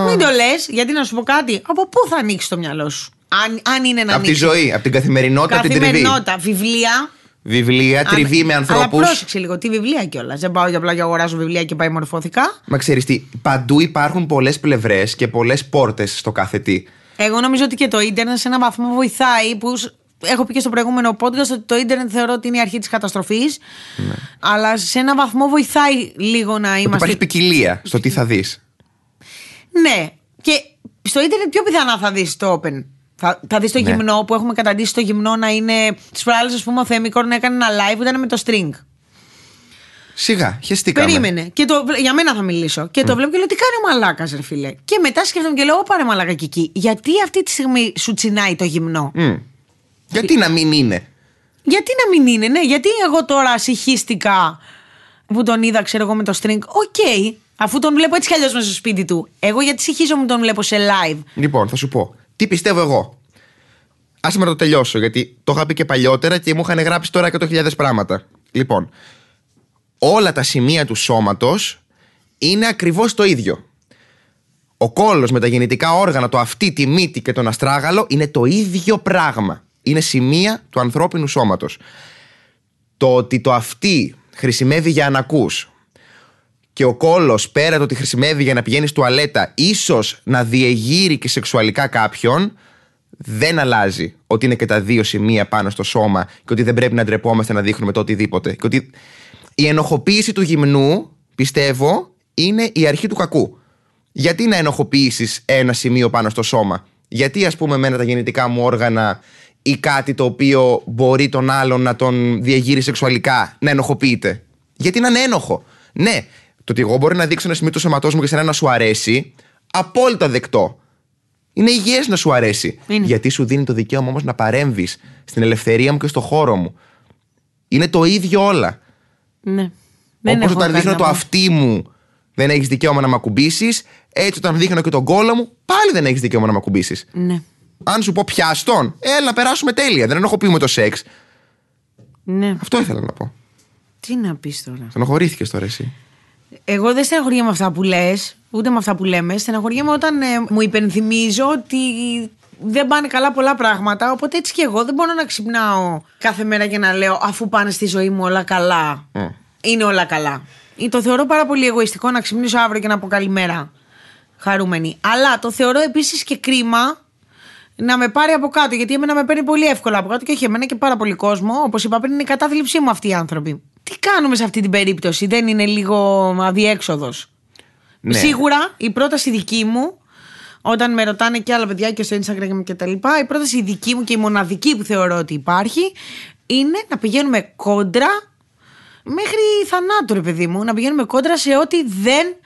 Μην το λες, γιατί να σου πω κάτι; Από πού θα ανοίξει το μυαλό σου; Αν, αν είναι να Από τη ανοίξει. ζωή, από την καθημερινότητα, από την τριβή. Καθημερινότητα, βιβλία. Βιβλία, τριβή με Αλλά ανθρώπους. πρόσεξε λίγο, τι βιβλία κιόλας. Δεν πάω για απλά και αγοράζω βιβλία και πάει μορφώθηκα. Μα ξέρεις τι, παντού υπάρχουν πολλές πλευρές και πολλές πόρτες στο κάθε τι. Εγώ νομίζω ότι και το ίντερνετ σε έναν βαθμό βοηθάει. Που σ- έχω πει και στο προηγούμενο podcast ότι το ίντερνετ θεωρώ ότι είναι η αρχή της καταστροφής. Αλλά σε έναν βαθμό βοηθάει λίγο να Ότι είμαστε. υπάρχει ποικιλία στο τι θα δεις. Ναι. Και στο ίντερνετ πιο πιθανά θα δεις το open. Θα, θα δεις το Ναι. γυμνό που έχουμε καταντήσει το γυμνό να είναι. Τις προάλλες, ας πούμε, ο Θέμικορ να έκανε ένα live που ήταν με το string. Σιγά, χεστήκαμε. Περίμενε. Και το, βλέ- για μένα θα μιλήσω. Και το βλέπω και λέω τι κάνει ο μαλάκας, ρε φίλε. Και μετά σκέφτομαι και λέω, Ω πάρε μαλάκα και εκεί. Γιατί αυτή τη στιγμή σου τσινάει το γυμνό; Μμ. Γιατί να μην είναι; Γιατί να μην είναι, ναι. Γιατί εγώ τώρα συγχύστηκα που τον είδα, ξέρω εγώ, με το string. OK. αφού τον βλέπω έτσι κι αλλιώς μέσα στο σπίτι του. Εγώ γιατί συγχύζομαι τον βλέπω σε live. Λοιπόν, θα σου πω. Τι πιστεύω εγώ; Άσε με να το τελειώσω, γιατί το είχα πει και παλιότερα και μου είχαν γράψει τώρα 100.000 πράγματα. Λοιπόν, όλα τα σημεία του σώματος είναι ακριβώς το ίδιο. Ο κώλος με τα γεννητικά όργανα, το αυτί, τη μύτη και τον αστράγαλο είναι το ίδιο πράγμα. Είναι σημεία του ανθρώπινου σώματος. Το ότι το αυτί χρησιμεύει για ανακούς και ο κόλος πέρα το ότι χρησιμεύει για να πηγαίνεις τουαλέτα ίσως να διεγείρει και σεξουαλικά κάποιον δεν αλλάζει ότι είναι και τα δύο σημεία πάνω στο σώμα και ότι δεν πρέπει να ντρεπόμαστε να δείχνουμε το οτιδήποτε. Και ότι η ενοχοποίηση του γυμνού, πιστεύω, είναι η αρχή του κακού. Γιατί να ενοχοποιήσεις ένα σημείο πάνω στο σώμα, Γιατί, ας πούμε, εμένα τα γεννητικά μου όργανα ή κάτι το οποίο μπορεί τον άλλον να τον διεγείρει σεξουαλικά να ενοχοποιείται; Γιατί να είναι ένοχο; Ναι, το ότι εγώ μπορεί να δείξω ένα σημείο του σώματός μου και σε ένα να σου αρέσει, απόλυτα δεκτό. Είναι υγιές να σου αρέσει. Είναι. Γιατί σου δίνει το δικαίωμα όμως να παρέμβεις στην ελευθερία μου και στο χώρο μου. Είναι το ίδιο όλα. Ναι. Δεν Όπως έχω όταν κάτι δείχνω να το πω. αυτί μου, δεν έχεις δικαίωμα να με ακουμπήσεις. Έτσι, όταν δείχνω και τον κόλλο μου, πάλι δεν έχεις δικαίωμα να με ακουμπήσεις. Ναι. Αν σου πω πιάστον, έλα να περάσουμε τέλεια. Δεν ενοχοποιούμε το σεξ. ναι. Αυτό ήθελα να πω. Τι να πεις τώρα. Στενοχωρήθηκες τώρα εσύ. Εγώ δεν στεναχωριέμαι με αυτά που λες, ούτε με αυτά που λέμε. Στεναχωριέμαι όταν ε, μου υπενθυμίζω ότι δεν πάνε καλά πολλά πράγματα. Οπότε έτσι και εγώ δεν μπορώ να ξυπνάω κάθε μέρα και να λέω αφού πάνε στη ζωή μου όλα καλά. Είναι όλα καλά. Ή Το θεωρώ πάρα πολύ εγωιστικό να ξυπνήσω αύριο και να πω καλημέρα. Χαρούμενη. Αλλά το θεωρώ επίσης και κρίμα να με πάρει από κάτω. Γιατί εμένα με παίρνει πολύ εύκολα από κάτω και όχι εμένα και πάρα πολύ κόσμο. Όπως είπα πριν, είναι η κατάθλιψή μου αυτοί οι άνθρωποι. Τι κάνουμε σε αυτή την περίπτωση, δεν είναι λίγο αδιέξοδος; Ναι. Σίγουρα η πρόταση δική μου, όταν με ρωτάνε και άλλα παιδιά και στο Instagram και τα λοιπά, η πρόταση δική μου και η μοναδική που θεωρώ ότι υπάρχει είναι να πηγαίνουμε κόντρα μέχρι θανάτου, ρε παιδί μου, να πηγαίνουμε κόντρα σε ό,τι δεν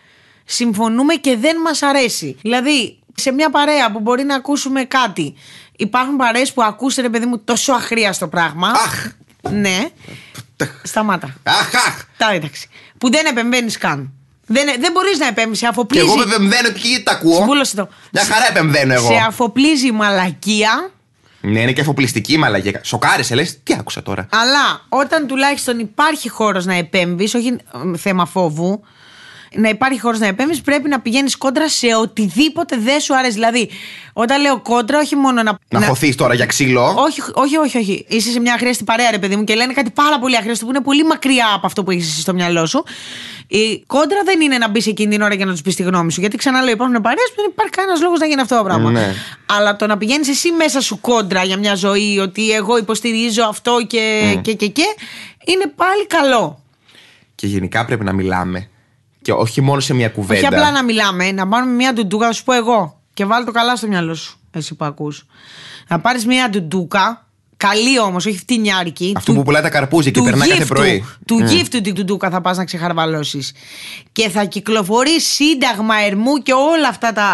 συμφωνούμε και δεν μας αρέσει. Δηλαδή, σε μια παρέα που μπορεί να ακούσουμε κάτι, υπάρχουν παρέες που ακούσε, ρε παιδί μου, τόσο αχρίαστο πράγμα. Αχ! Ναι. Σταμάτα. Αχ, αχ! Τα εντάξει. Που δεν επεμβαίνεις καν. Δεν, δεν μπορείς να επέμβεις. Σε Και αφοπλίζει. εγώ επεμβαίνω και γιατί τα ακούω. Σπούλωσε το. Μια χαρά επεμβαίνω εγώ. Σε αφοπλίζει η μαλακία. Ναι, είναι και αφοπλιστική μαλακία. Σοκάρισε, λες. Τι άκουσα τώρα; Αλλά όταν τουλάχιστον υπάρχει χώρος να επέμβεις, όχι ε, θέμα φόβου, να υπάρχει χώρος να επέμβεις, πρέπει να πηγαίνεις κόντρα σε οτιδήποτε δεν σου αρέσει. Δηλαδή, όταν λέω κόντρα, όχι μόνο να. Να χωθείς τώρα για ξύλο. Όχι, όχι, όχι, όχι. Είσαι σε μια αχρίαστη παρέα, ρε παιδί μου, και λένε κάτι πάρα πολύ αχρίαστο που είναι πολύ μακριά από αυτό που έχεις εσύ στο μυαλό σου. Η κόντρα δεν είναι να μπεις εκείνη την ώρα για να τους πεις τη γνώμη σου. Γιατί ξαναλέω, υπάρχουν παρέες που δεν υπάρχει κανένας λόγος να γίνει αυτό το πράγμα. Ναι. Αλλά το να πηγαίνεις εσύ μέσα σου κόντρα για μια ζωή, ότι εγώ υποστηρίζω αυτό και, και, και, και, είναι πάλι καλό. Και γενικά πρέπει να μιλάμε. Και όχι μόνο σε μια κουβέντα. Όχι απλά να μιλάμε, να πάρουμε μια ντουντούκα, θα σου πω εγώ. Και βάλει το καλά στο μυαλό σου, εσύ που ακούς. Να πάρεις μια ντουντούκα, καλή όμως, όχι φτηνιάρικη. Αυτό που πουλάει τα καρπούζια και του περνάει κάθε γύφτου, πρωί. Του Mm. γύφτου την ντουντούκα θα πας να ξεχαρβαλώσεις. Και θα κυκλοφορεί σύνταγμα ερμού και όλα αυτά τα,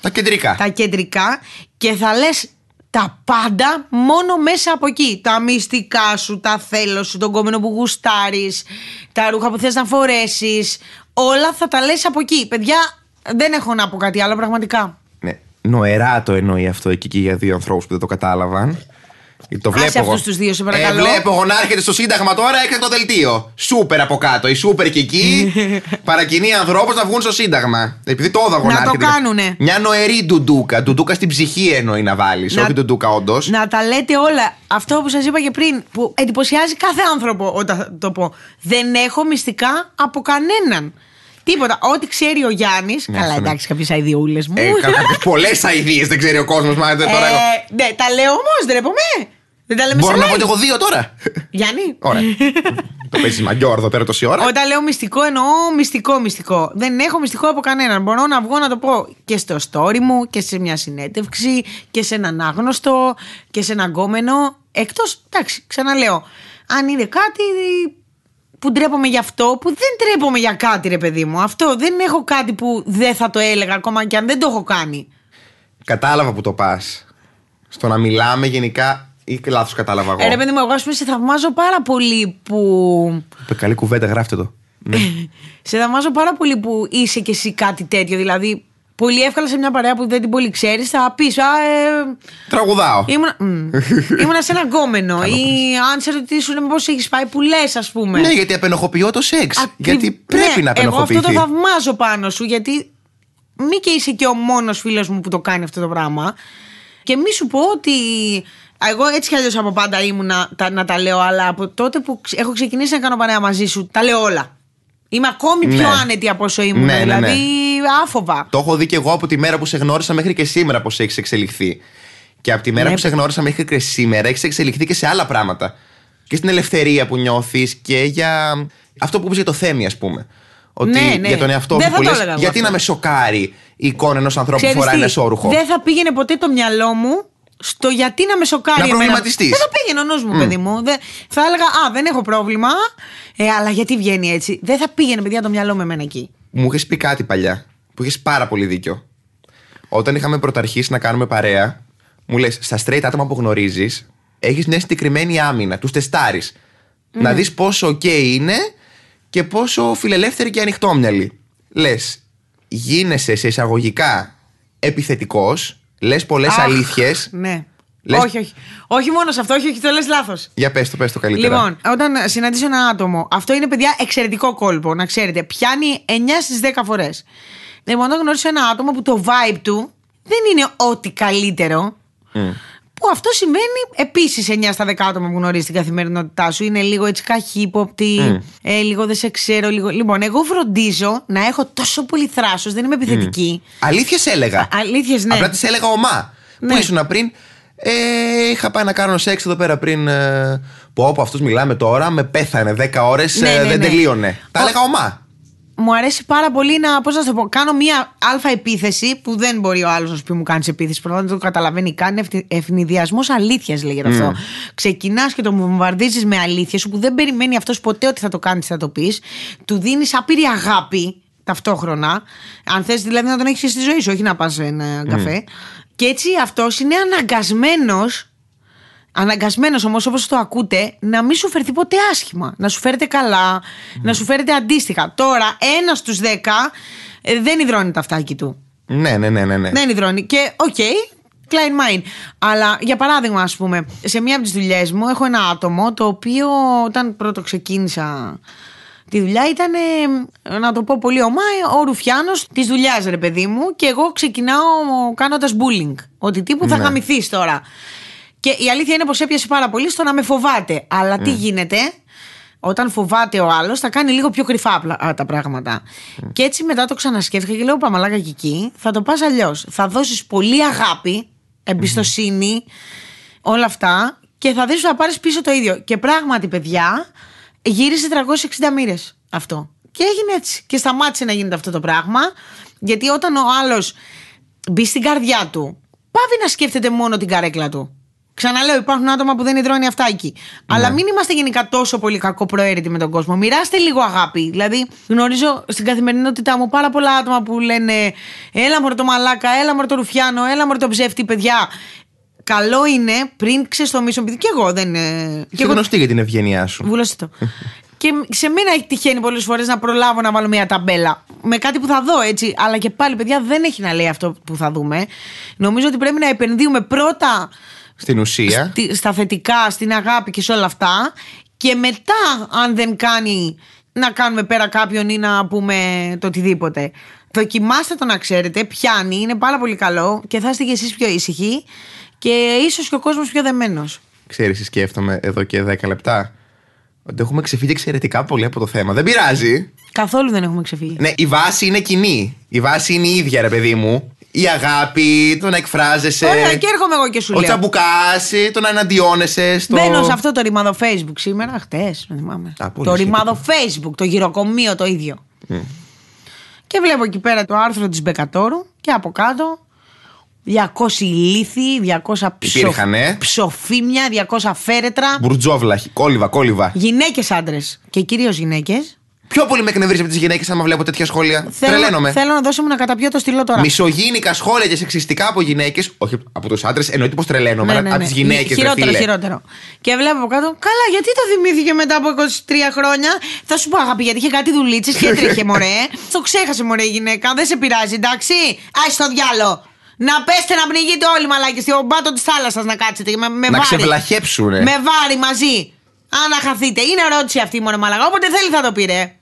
Τα κεντρικά. τα κεντρικά και θα λες τα πάντα μόνο μέσα από εκεί. Τα μυστικά σου, τα θέλω σου, τον κόμενο που γουστάρεις, τα ρούχα που θες να φορέσεις. Όλα θα τα λες από εκεί. Παιδιά, δεν έχω να πω κάτι άλλο πραγματικά. Ναι. Νοερά το εννοεί αυτό εκεί και για δύο ανθρώπους που δεν το κατάλαβαν. Το βλέπω Άσε εγώ. αυτούς τους δύο, σε παρακαλώ. Ε, βλέπω εγώ να έρχεται στο Σύνταγμα τώρα έκτακτο δελτίο. Σούπερ από κάτω. Η σούπερ και εκεί παρακινεί ανθρώπους να βγουν στο Σύνταγμα. Επειδή το όδαγο Να το έρχεται. κάνουνε. Μια νοερή ντουντούκα. Ντουντούκα στην ψυχή εννοεί να βάλει. Να- Όχι ντουντούκα, όντως. Να τα λέτε όλα. Αυτό που σας είπα και πριν, που εντυπωσιάζει κάθε άνθρωπο όταν το πω. Δεν έχω μυστικά από κανέναν. Τίποτα. Ό,τι ξέρει ο Γιάννης. Ναι, καλά, αυτό ναι. εντάξει, κάποιες αειδιούλε μου. Ε, Πολλές αειδίε δεν ξέρει ο κόσμος. Μα δεν τώρα. εγώ. Ε, ναι, τα λέω όμως, ντρέπομαι. Δεν τα λέμε Μπορώ σε να live. πω ότι έχω δύο τώρα. Γιάννη. Ωραία. το παίζεις μαγκιόρ εδώ πέρα τόση ώρα. Όταν λέω μυστικό, εννοώ μυστικό μυστικό. Δεν έχω μυστικό από κανέναν. Μπορώ να βγω να το πω και στο story μου και σε μια συνέντευξη και σε έναν άγνωστο και σε έναν γκόμενο. Εκτός, εντάξει, ξαναλέω. Αν είναι κάτι που ντρέπομαι γι' αυτό, που δεν ντρέπομαι για κάτι, ρε παιδί μου. Αυτό δεν έχω κάτι που δεν θα το έλεγα ακόμα και αν δεν το έχω κάνει. Κατάλαβα που το πας. Στο να μιλάμε γενικά. ή λάθος κατάλαβα εγώ. Ε, ρε παιδί μου, εγώ ας πούμε σε θαυμάζω πάρα πολύ που. Είπε, Καλή κουβέντα, γράφτε το. Ναι. Σε θαυμάζω πάρα πολύ που είσαι κι εσύ κάτι τέτοιο. Δηλαδή, πολύ εύκολα σε μια παρέα που δεν την πολύ ξέρεις, θα πεις. Α, ε, Τραγουδάω. ήμουνα, μ, ήμουνα σε ένα γκόμενο. ή αν σε ρωτήσουν πώς έχεις πάει, που λες, ας πούμε. Ναι, γιατί απενοχοποιώ το σεξ. Ακρι- γιατί πρέπει ναι, να Εγώ αυτό απενοχοποιηθεί. το θαυμάζω πάνω σου, γιατί μη και είσαι και ο μόνος φίλος μου που το κάνει αυτό το πράγμα. Και μη σου πω ότι. Εγώ έτσι κι αλλιώς από πάντα ήμουνα τα, να τα λέω, αλλά από τότε που ξε- έχω ξεκινήσει να κάνω παρέα μαζί σου, τα λέω όλα. Είμαι ακόμη πιο Ναι. άνετη από όσο ήμουν. Ναι, ναι, ναι. δηλαδή, άφοβα. Το έχω δει και εγώ από τη μέρα που σε γνώρισα μέχρι και σήμερα πώς έχεις εξελιχθεί. Και από τη μέρα Ναι. που σε γνώρισα μέχρι και σήμερα έχεις εξελιχθεί και σε άλλα πράγματα. Και στην ελευθερία που νιώθεις και για αυτό που είπες για το θέμη, ας πούμε. Ότι Ναι, ναι. για τον εαυτό Δεν σου θα που το λες, έλεγα εγώ γιατί αυτό. να με σοκάρει η εικόνα ενός ανθρώπου που Ξέρεις φοράει τι, ένα εσόρουχο. Δεν θα πήγαινε ποτέ το μυαλό μου στο γιατί να με σοκάρει. Να εμένα. προβληματιστείς. Δεν θα πήγαινε ο νους μου, παιδί μου. Δεν- θα έλεγα Α, δεν έχω πρόβλημα. Ε, αλλά γιατί βγαίνει έτσι. Δεν θα πήγαινε, παιδιά, το μυαλό με εμένα εκεί. Μου είχες πει κάτι παλιά που είχες πάρα πολύ δίκιο. Όταν είχαμε πρωταρχίσει να κάνουμε παρέα, μου λες: Στα straight άτομα που γνωρίζεις, έχεις μια συγκεκριμένη άμυνα. Τους τεστάρεις. Να δεις πόσο OK είναι και πόσο φιλελεύθερη και ανοιχτόμυαλη. Λες, γίνεσαι σε εισαγωγικά επιθετικός, λες πολλές Αχ, αλήθειες. Ναι. Λες- Όχι, όχι. Όχι μόνος σε αυτό, όχι, όχι, το λες λάθος. Για πες το, πες το καλύτερα. Λοιπόν, όταν συναντήσω ένα άτομο, αυτό είναι παιδιά εξαιρετικό κόλπο, να ξέρετε. Πιάνει 9 στις 10 φορές. Λοιπόν, όταν γνωρίσω ένα άτομο που το vibe του δεν είναι ό,τι καλύτερο. Που αυτό σημαίνει επίσης 9 στα 10 άτομα που γνωρίζει την καθημερινότητά σου. Είναι λίγο έτσι καχύποπτη, ε, λίγο δεν σε ξέρω. Λίγο... Λοιπόν, εγώ φροντίζω να έχω τόσο πολύ θράσος, δεν είμαι επιθετική. Αλήθεια σε έλεγα. Αλήθειες, ναι. Απλά τη έλεγα ομά. Πού Ναι. ήσουν πριν; Ε, είχα πάει να κάνω σεξ εδώ πέρα πριν. Ε, που όπου αυτού μιλάμε τώρα, με πέθανε 10 ώρες, Ναι, ναι, δεν ναι. τελείωνε. Τα Ο- έλεγα ομά. Μου αρέσει πάρα πολύ να, πώς να σου το πω, κάνω μία αλφα επίθεση που δεν μπορεί ο άλλος να σου πει μου κάνεις επίθεση. Πρώτα δεν το καταλαβαίνει καν. Ευνηδιασμός αλήθειας λέγεται αυτό. Ξεκινάς και το βομβαρδίζεις με αλήθεια σου που δεν περιμένει αυτός ποτέ ότι θα το κάνεις, θα το πεις. Του δίνεις άπειρη αγάπη ταυτόχρονα. Αν θες δηλαδή να τον έχεις στη ζωή σου, όχι να πας ένα καφέ. Και έτσι αυτός είναι αναγκασμένος Αναγκασμένος όμως, όπως το ακούτε, να μην σου φερθεί ποτέ άσχημα. Να σου φέρεται καλά, να σου φέρεται αντίστοιχα. Τώρα, ένας στους δέκα ε, δεν ιδρώνει το αυτάκι του. Ναι, ναι, ναι, ναι. ναι. Δεν ιδρώνει. Και OK, κλάιν μάιν. Αλλά για παράδειγμα, ας πούμε, σε μία από τις δουλειές μου έχω ένα άτομο το οποίο όταν πρώτο ξεκίνησα τη δουλειά ήταν, ε, να το πω πολύ ομά, ο ρουφιάνος της δουλειάς, ρε παιδί μου. Και εγώ ξεκινάω κάνοντας bullying. Ότι τύπου θα γαμηθεί τώρα. Και η αλήθεια είναι πως έπιασε πάρα πολύ στο να με φοβάται. Αλλά τι γίνεται, όταν φοβάται ο άλλος, θα κάνει λίγο πιο κρυφά απλά, α, τα πράγματα. Και έτσι μετά το ξανασκέφτηκα και λέω: Παμαλάκα και εκεί, θα το πας αλλιώς. Θα δώσεις πολύ αγάπη, εμπιστοσύνη, όλα αυτά και θα δεις ότι θα πάρεις πίσω το ίδιο. Και πράγματι, παιδιά, γύρισε 360 μοίρες αυτό. Και έγινε έτσι. Και σταμάτησε να γίνεται αυτό το πράγμα, γιατί όταν ο άλλος μπει στην καρδιά του, πάβει να σκέφτεται μόνο την καρέκλα του. Ξαναλέω, υπάρχουν άτομα που δεν υδρώνει αυτά εκεί. Αλλά μην είμαστε γενικά τόσο πολύ κακοπροαίρετοι με τον κόσμο. Μοιράστε λίγο αγάπη. Δηλαδή, γνωρίζω στην καθημερινότητά μου πάρα πολλά άτομα που λένε Έλα μωρό το μαλάκα, έλα μωρό το ρουφιάνο, έλα μωρό το ψεύτη, παιδιά. Καλό είναι πριν ξεστομίσω, επειδή και εγώ δεν. ε, Είσαι γνωστή για την ευγένειά σου. Βούλωσε το. και σε μένα έχει τυχαίνει πολλές φορές να προλάβω να βάλω μια ταμπέλα. Με κάτι που θα δω έτσι. Αλλά και πάλι, παιδιά, δεν έχει να λέει αυτό που θα δούμε. Νομίζω ότι πρέπει να επενδύουμε πρώτα Στην ουσία. στη- στα θετικά, στην αγάπη και σε όλα αυτά. Και μετά, αν δεν κάνει να κάνουμε πέρα κάποιον ή να πούμε το οτιδήποτε. Δοκιμάστε το να ξέρετε, πιάνει, είναι πάρα πολύ καλό και θα είστε κι εσείς πιο ήσυχοι και ίσως και ο κόσμος πιο δεμένος. Ξέρεις, τι σκέφτομαι εδώ και 10 λεπτά. Ότι έχουμε ξεφύγει εξαιρετικά πολύ από το θέμα. Δεν πειράζει. Καθόλου δεν έχουμε ξεφύγει. Ναι, η βάση είναι κοινή. Η βάση είναι η ίδια, ρε παιδί μου. Η αγάπη, το να εκφράζεσαι. Ωραία, και έρχομαι εγώ και σου Ο λέω. τσαμπουκάς, το να εναντιώνεσαι. Στο... Μπαίνω σε αυτό το ρημάδο Facebook σήμερα, χτες, δεν θυμάμαι. Α, πολύ το σχετικό. ρημάδο Facebook, το γυροκομείο το ίδιο. Και βλέπω εκεί πέρα το άρθρο της Μπεκατόρου και από κάτω 200 ηλίθιοι, 200 ψο... Υπήρχανε. ψοφίμια, 200 φέρετρα. Μπουρτζόβλα, κόλυβα, κόλυβα. Γυναίκες άντρες και κυρίως γυναίκες. Πιο πολύ με εκνευρίζει από τις γυναίκες άμα βλέπω τέτοια σχόλια. Τρελαίνομαι. θέλω να δώσω μου να καταπιώ το στυλό τώρα. Μισογίνικα σχόλια και σεξιστικά από γυναίκες, όχι από τους άντρες, εννοείται πως τρελαίνομαι. Ναι, αλλά ναι, από ναι. τις γυναίκες. Χειρότερο, χειρότερο. Και βλέπω από κάτω, καλά, γιατί το θυμήθηκε μετά από 23 χρόνια; Θα σου πω, αγάπη, γιατί είχε κάτι δουλίτσες και έτρεχε, μωρέ. το ξέχασε, μωρέ, η γυναίκα. Δεν σε πειράζει, εντάξει. Άι στο διάλο. Να πέστε να πνιγείτε όλοι μαλάκι στον πάτο της θάλασσας να κάτσετε με, με Να βάρη. ξεβλαχέψουνε. Με βάρη μαζί. Αν να χαθείτε. Είναι ερώτηση αυτή μόνο μαλακά. Όποτε θέλει θα το πει, ρε.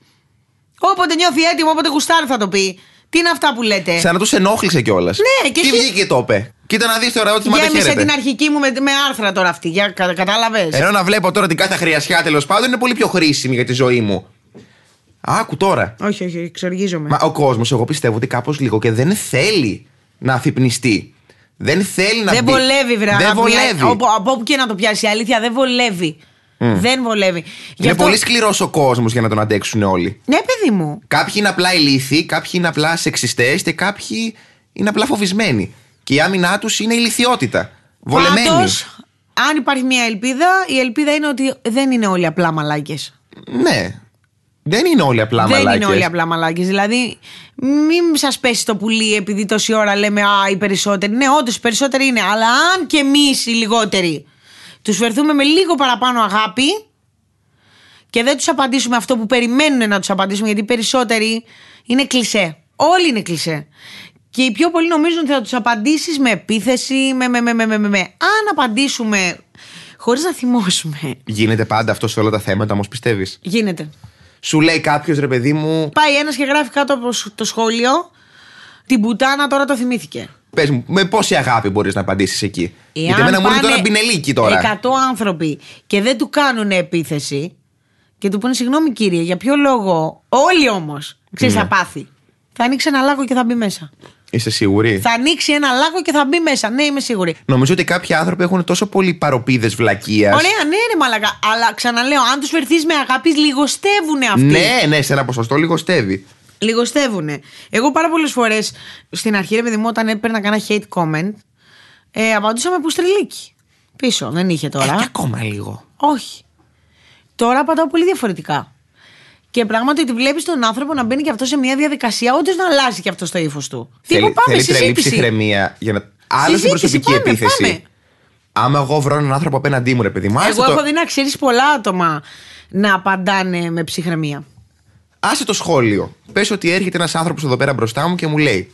Όποτε νιώθει έτοιμο, όποτε γουστάρει θα το πει. Τι είναι αυτά που λέτε; Σαν να τους ενόχλησε κιόλας. Ναι, και Τι εσύ- βγήκε και το είπε. Κοίτα να δεις τώρα ότι μα Γέμισε χαίρεται. την αρχική μου με, με άρθρα τώρα αυτή. Για, κα, κατάλαβες; Ενώ να βλέπω τώρα την κάθε χρειασιά τέλος πάντων είναι πολύ πιο χρήσιμη για τη ζωή μου. Άκου τώρα. Όχι, όχι, εξοργίζομαι. Μα ο κόσμος, εγώ πιστεύω ότι κάπως λίγο και δεν θέλει να αφυπνιστεί. Δεν θέλει να δεν μπει. βολεύει, βρε. Δεν αγάπη. βολεύει. Από, από όπου και να το πιάσει. Η αλήθεια δεν βολεύει. Δεν βολεύει. Γι' Είναι αυτό- πολύ σκληρός ο κόσμος για να τον αντέξουν όλοι. Ναι, παιδί μου. Κάποιοι είναι απλά ηλίθιοι, κάποιοι είναι απλά σεξιστές και κάποιοι είναι απλά φοβισμένοι. Και η άμυνά τους είναι ηλικιότητα. Βολεμένη. Πάντως, αν υπάρχει μια ελπίδα, η ελπίδα είναι ότι δεν είναι όλοι απλά μαλάκες. Ναι. Δεν είναι όλοι απλά Δεν μαλάκες. είναι όλοι απλά μαλάκες. Δηλαδή, μην σας πέσει το πουλί επειδή τόση ώρα λέμε Α, οι περισσότεροι. Ναι, όντως οι περισσότεροι είναι. Αλλά αν και εμείς οι λιγότεροι τους φερθούμε με λίγο παραπάνω αγάπη και δεν τους απαντήσουμε αυτό που περιμένουν να τους απαντήσουμε, γιατί οι περισσότεροι είναι κλισέ. Όλοι είναι κλισέ. Και οι πιο πολλοί νομίζουν ότι θα τους απαντήσεις με επίθεση, με, με, με, με, με, με, με. Αν απαντήσουμε χωρίς να θυμώσουμε. Γίνεται πάντα αυτό σε όλα τα θέματα, όμως πιστεύεις; Γίνεται. Σου λέει κάποιος ρε παιδί μου, Πάει ένας και γράφει κάτω από το σχόλιο. Την πουτάνα τώρα το θυμήθηκε. Πες μου, με πόση αγάπη μπορείς να απαντήσεις εκεί; Γιατί Εάν εμένα μου είναι πάνε τώρα μπινελίκι τώρα. 100 άνθρωποι και δεν του κάνουν επίθεση και του πούνε συγγνώμη κύριε, για ποιο λόγο. Όλοι όμως. Ξέρεις, Ναι. θα πάθει. Θα ανοίξει ένα λάκκο και θα μπει μέσα. Είσαι σίγουρη; Θα ανοίξει ένα λάκκο και θα μπει μέσα. Ναι, είμαι σίγουρη. Νομίζω ότι κάποιοι άνθρωποι έχουν τόσο πολύ παροπίδες βλακείας. Ωραία, ναι, ρε μαλακά. Αλλά ξαναλέω, αν τους φερθείς με αγάπης, λιγοστεύουν αυτοί. Ναι, ναι, σε ένα ποσοστό λιγοστεύει. Λιγοστεύουνε. Εγώ πάρα πολλές φορές στην αρχή, ρε παιδί μου, όταν έπαιρνα κανένα hate comment, ε, απαντούσα με πουστριλίκι. Πίσω, δεν είχε τώρα. Ε, και ακόμα λίγο. Όχι. Τώρα απαντάω πολύ διαφορετικά. Και πράγματι ότι βλέπεις τον άνθρωπο να μπαίνει και αυτός σε μια διαδικασία, όντως να αλλάζει και αυτός το ύφος του. Τι Θέλει, είπα, πάμε, θέλει τρελή συζήτηση. ψυχραιμία για να. Άλλο στην Συζήτηση, προσωπική πάμε, επίθεση. πάμε. Άμα εγώ βρω έναν άνθρωπο απέναντί μου, ρε παιδί μου, άσε Εγώ το, έχω δει να ξέρεις πολλά άτομα να απαντάνε με ψυχραιμία. Άσε το σχόλιο. Πες ότι έρχεται ένας άνθρωπος εδώ πέρα μπροστά μου και μου λέει: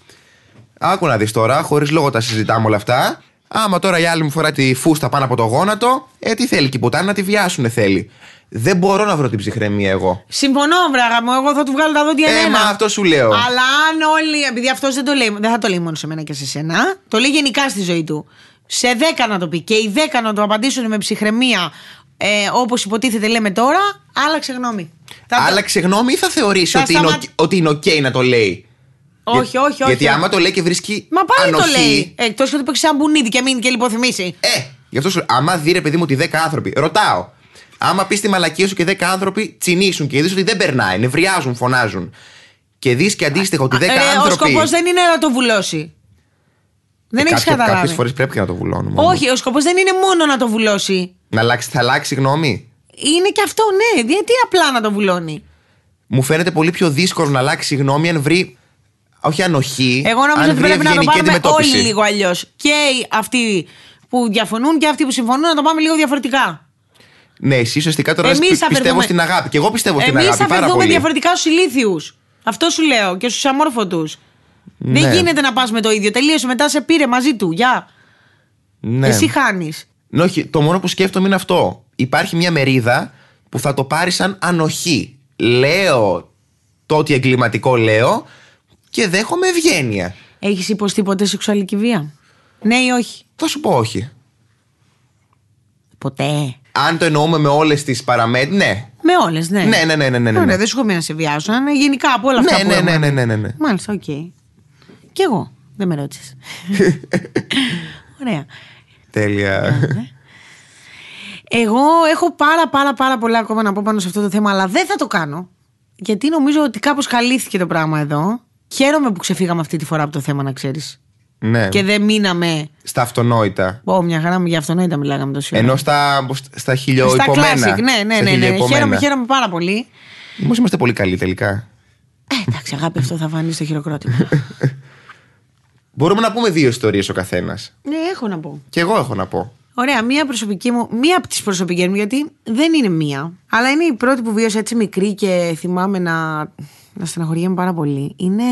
Άκου να δεις τώρα, χωρίς λόγο τα συζητάμε όλα αυτά. Άμα τώρα η άλλη μου φοράει τη φούστα πάνω από το γόνατο, ε, τι θέλει και η πουτάνα να τη βιάσουνε θέλει. Δεν μπορώ να βρω την ψυχραιμία εγώ. Συμφωνώ, βρε αγάπη μου. Εγώ θα του βγάλω τα δόντια Ε, ένα. μα αυτό σου λέω. Αλλά αν όλοι. Επειδή αυτός δεν το λέει, δεν θα το λέει μόνο σε μένα και σε σένα. Το λέει γενικά στη ζωή του. Σε δέκα να το πει. Και οι δέκα να το απαντήσουν με ψυχραιμία, ε, όπως υποτίθεται λέμε τώρα, άλλαξε γνώμη. Θα το- Άλλαξε γνώμη ή θα θεωρήσει Θα ότι, είναι, σταματ- OK- ότι είναι οκ να το λέει; Όχι, Για- όχι, όχι. Γιατί άμα το λέει και βρίσκει. Μα πάλι ανοχή, το λέει. Εκτό ότι παίξει σαν μπουνίδι και μείνει και λιποθυμήσει. Ε, γι' αυτό σου άμα δει ρε παιδί μου ότι 10 άνθρωποι. Ρωτάω. Άμα πεις τη μαλακία σου και 10 άνθρωποι τσινήσουν και δει ότι δεν περνάει, νευριάζουν, φωνάζουν. Και δεις και αντίστοιχο ότι 10 Ε, ο άνθρωποι. σκοπός δεν είναι να το βουλώσει. Δεν έχεις Κάποιε καταλάβει. φορές πρέπει και να το βουλώνουμε. όμως. Όχι, ο σκοπός δεν είναι μόνο να το βουλώσει. Να αλλάξει, θα αλλάξει γνώμη. Είναι και αυτό, ναι. Γιατί απλά να το βουλώνει; Μου φαίνεται πολύ πιο δύσκολο να αλλάξει γνώμη αν βρει. Όχι ανοχή. Εγώ νομίζω αν ότι βρει πρέπει να το ευγενική πάρουμε αντιμετώπιση. όλοι λίγο αλλιώς. Και οι- αυτοί που διαφωνούν και αυτοί που συμφωνούν να το πάμε λίγο διαφορετικά. Ναι, εσύ ουσιαστικά τώρα Εμείς πι- θα πιστεύω φερθούμε- στην αγάπη. Και εγώ πιστεύω στην Εμείς αγάπη θα πάρα φερθούμε πολύ. διαφορετικά στους ηλίθιους. Αυτό σου λέω και στους αμόρφωτους. Ναι. Δεν γίνεται να πας με το ίδιο. Τελείωσε μετά σε πήρε μαζί του. Γεια. Ναι. Εσύ χάνεις. Ναι, όχι, το μόνο που σκέφτομαι είναι αυτό. Υπάρχει μια μερίδα που θα το πάρει σαν ανοχή. Λέω το ότι εγκληματικό λέω και δέχομαι ευγένεια. Έχεις υποστεί ποτέ σεξουαλική βία; Ναι ή όχι; Θα σου πω όχι. Ποτέ. Αν το εννοούμε με όλες τις παραμέτρους, ναι. Με όλες, ναι. Ναι, ναι, ναι, ναι, ναι, ναι. Ωραία, δεν σου έχω πει να σε βιάσω. Είναι γενικά από όλα αυτά Ναι, που ναι, έχουμε. ναι, ναι, ναι, ναι, ναι. Μάλιστα, οκ. Κι εγώ. Δεν με ρώτησες. Ωραία. Τέλεια. Ναι. Εγώ έχω πάρα πάρα πάρα πολλά ακόμα να πω πάνω σε αυτό το θέμα, αλλά δεν θα το κάνω. Γιατί νομίζω ότι κάπως καλύφθηκε το πράγμα εδώ. Χαίρομαι που ξεφύγαμε αυτή τη φορά από το θέμα, να ξέρεις. ναι. Και δεν μείναμε. Στα αυτονόητα. Ω, μια χαρά μου για αυτονόητα μιλάγαμε τόση ώρα. Ενώ στα, στα Στα χιλιοϊπωμένα. classic, ναι, ναι, Στα ναι. ναι. χιλιοϊπωμένα. Χαίρομαι, χαίρομαι πάρα πολύ. Όμως είμαστε πολύ καλοί τελικά. Ε, εντάξει, αγάπη, αυτό θα φανεί στο χειροκρότημα. Μπορούμε να πούμε δύο ιστορίες ο καθένας. ναι, έχω να πω. Και εγώ έχω να πω. Ωραία, μία προσωπική μου, μία από τις προσωπικές μου, γιατί δεν είναι μία, αλλά είναι η πρώτη που βίωσα έτσι μικρή και θυμάμαι να, να στεναχωριέμαι πάρα πολύ. Είναι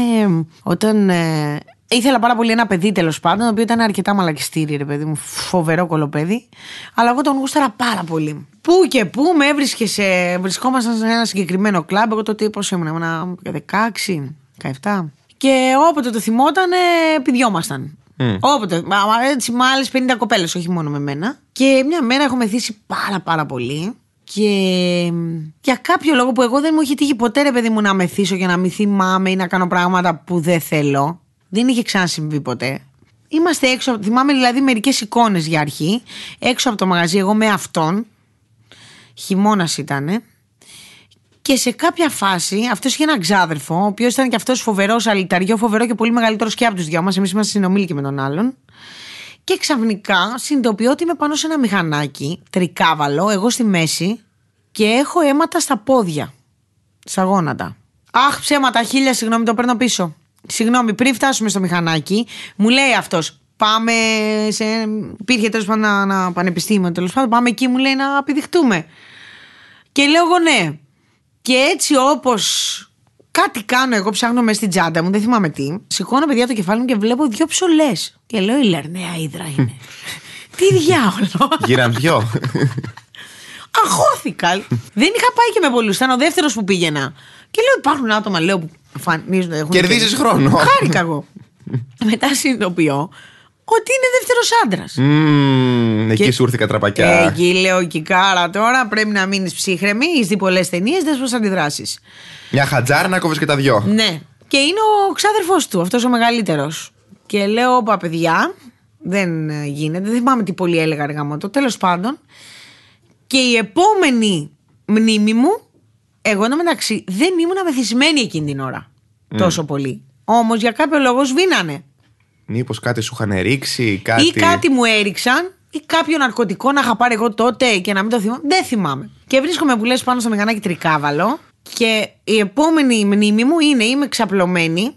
όταν ε, ήθελα πάρα πολύ ένα παιδί τέλος πάντων, το οποίο ήταν αρκετά μαλακιστήρι, ρε παιδί μου, φοβερό κολοπέδι, αλλά εγώ τον γούσταρα πάρα πολύ. Πού και πού με έβρισκε σε. Βρισκόμασταν σε ένα συγκεκριμένο κλαμπ. Εγώ τότε πώς ήμουν, ήμουν 16, 17. Και όποτε το θυμόταν, ε, πηδιόμασταν. Όποτε. Μα, μα, έτσι με άλλες 50 κοπέλες, όχι μόνο με μένα. Και μια μέρα έχω μεθύσει πάρα πάρα πολύ. Και μ, για κάποιο λόγο που εγώ δεν μου είχε τύχει ποτέ ρε παιδί μου να μεθύσω και να μην θυμάμαι ή να κάνω πράγματα που δεν θέλω. Δεν είχε ξανασυμβεί ποτέ. Είμαστε έξω, θυμάμαι δηλαδή μερικές εικόνες για αρχή. Έξω από το μαγαζί, εγώ με αυτόν. Χειμώνας ήτανε. Και σε κάποια φάση, αυτός είχε έναν ξάδερφο, ο οποίος ήταν και αυτός φοβερός, αλυταριό, φοβερό και πολύ μεγαλύτερος και από τους δυο μας. Εμείς είμαστε συνομήλικοι με τον άλλον. Και ξαφνικά συνειδητοποιώ ότι είμαι πάνω σε ένα μηχανάκι, τρικάβαλο, εγώ στη μέση, και έχω αίματα στα πόδια. Στα γόνατα. Αχ, ψέματα, χίλια, συγγνώμη, το παίρνω πίσω. Συγγνώμη, πριν φτάσουμε στο μηχανάκι, μου λέει αυτός, πάμε σε. Υπήρχε τέλος πάντων ένα, ένα πανεπιστήμιο, τέλος πάντων, πάμε εκεί, μου λέει να επιδειχτούμε. Και λέω εγώ ναι. Και έτσι όπως κάτι κάνω, εγώ ψάχνω μέσα στην τσάντα μου, δεν θυμάμαι τι. Σηκώνω παιδιά το κεφάλι μου και βλέπω δύο ψωλές. Και λέω η Λερναία Ήδρα είναι. τι διάολο. Γύραν δυο. Αγχώθηκα. δεν είχα πάει και με πολλούς. Ήταν ο δεύτερος που πήγαινα. Και λέω: Υπάρχουν άτομα, λέω, που εμφανίζονται. έχουν Κερδίζεις και- χρόνο. Χάρηκα εγώ. Μετά συνειδητοποιώ ότι είναι δεύτερος άντρας. Μμμ, εκεί σου ήρθε η κατραπακιά. Εκεί λέω Κικάρα τώρα πρέπει να μείνεις ψύχρεμη. Έχει δει πολλές ταινίες, δες πώς αντιδράσεις. Μια χατζάρα να κόβεις και τα δυο. Ναι. Και είναι ο ξάδερφός του, αυτός ο μεγαλύτερος. Και λέω, Όπα, παιδιά, δεν ε, γίνεται. Δεν θυμάμαι τι πολύ έλεγα αργά μου το. Τέλος πάντων. Και η επόμενη μνήμη μου, εγώ εντωμεταξύ δεν ήμουν μεθυσμένη εκείνη την ώρα. Τόσο πολύ. Όμως για κάποιο λόγο σβήνανε. Μήπως κάτι σου είχαν ρίξει, κάτι. Ή κάτι μου έριξαν, ή κάποιο ναρκωτικό να είχα πάρει εγώ τότε και να μην το θυμάμαι. Δεν θυμάμαι. Και βρίσκομαι που λες πάνω στο μηχανάκι τρικάβαλο και η επόμενη μνήμη μου είναι είμαι ξαπλωμένη,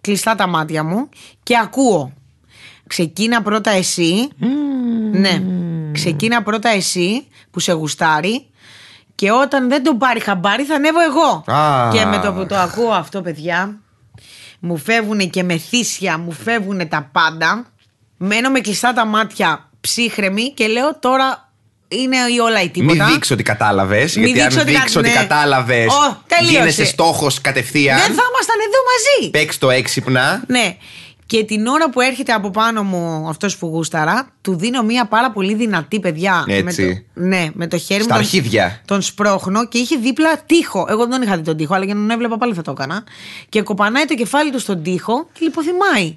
κλειστά τα μάτια μου και ακούω. Ξεκίνα πρώτα εσύ. Ναι. Ξεκίνα πρώτα εσύ που σε γουστάρει. Και όταν δεν τον πάρει χαμπάρι θα ανέβω εγώ. Α. Και με το που το ακούω αυτό, παιδιά, μου φεύγουν και μεθύσια, μου φεύγουν τα πάντα. Μένω με κλειστά τα μάτια ψύχρεμη και λέω τώρα είναι η όλα ή τίποτα. Μην δείξω ότι κατάλαβες. Μην Γιατί δείξω αν ότι κα- δείξω ότι ναι. κατάλαβες, Ω, τελείωσε. γίνεσαι στόχος κατευθείαν. Δεν θα ήμασταν εδώ μαζί. Παίξ το έξυπνα. Ναι. Και την ώρα που έρχεται από πάνω μου αυτός που γούσταρα, του δίνω μία πάρα πολύ δυνατή παιδιά. Έτσι. Με το, ναι, με το χέρι Στα μου. τον- αρχίδια. Τον σπρώχνω και είχε δίπλα τείχο. Εγώ δεν είχα δει τον τείχο, αλλά για να τον έβλεπα πάλι θα το έκανα. Και κοπανάει το κεφάλι του στον τείχο και λιποθυμάει.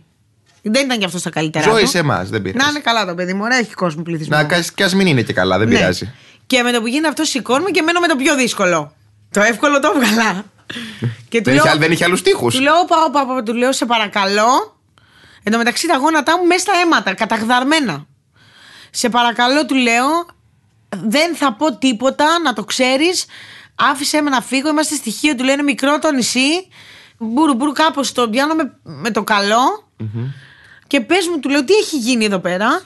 Δεν ήταν κι αυτός στα καλύτερα. Ζωή του. σε εμάς, δεν πειράζει. Να είναι καλά το παιδί μου, ωραία, έχει κόσμο πληθυσμό. Να κας- κι ας μην είναι και καλά, δεν Ναι. πειράζει. Και με το που γίνει αυτός σηκώνουμε και μένω με το πιο δύσκολο. Το εύκολο το έβγαλα. και του Δεν λέω, είχε, δεν είχε άλλους τείχου. του λέω, όπα, όπα, όπα, του λέω, σε παρακαλώ. Εν τω μεταξύ τα γόνατά μου μέσα στα αίματα, καταγδαρμένα. Σε παρακαλώ, του λέω, δεν θα πω τίποτα, να το ξέρεις. Άφησέ με να φύγω, είμαστε στοιχείο, του λέω, είναι μικρό το νησί. Μπούρου, μπούρου, κάπως το πιάνω με, με το καλο Και πες μου, του λέω, τι έχει γίνει εδώ πέρα;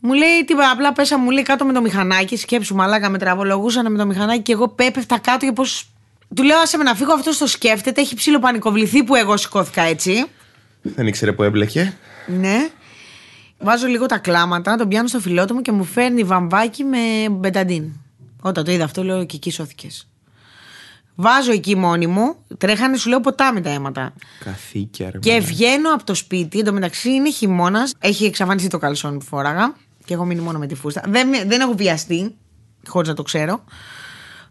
Μου λέει, τι απλά πέσα, μου λέει κάτω με το μηχανάκι. Σκέψου, μαλάκα με τραβολογούσαν με το μηχανάκι και εγώ πέπεφτα κάτω και πώ. Του λέω, άσε με να φύγω, αυτό το σκέφτεται. Έχει ψιλοπανικοβληθεί που εγώ σηκώθηκα έτσι. Δεν ήξερε που έμπλεκε. Ναι. Βάζω λίγο τα κλάματα, τον πιάνω στο φιλότιμο και μου φέρνει βαμβάκι με μπεταντίν. Όταν το είδα αυτό, λέω και εκεί σώθηκες. Βάζω εκεί μόνη μου, τρέχανε σου λέω ποτάμι τα αίματα. Καθήκια, ρε. Και μαλάκα. βγαίνω από το σπίτι, εντωμεταξύ είναι χειμώνας, έχει εξαφανιστεί το καλσόν που φόραγα και έχω μείνει μόνο με τη φούστα. Δεν, με- δεν έχω βιαστεί, χωρίς να το ξέρω.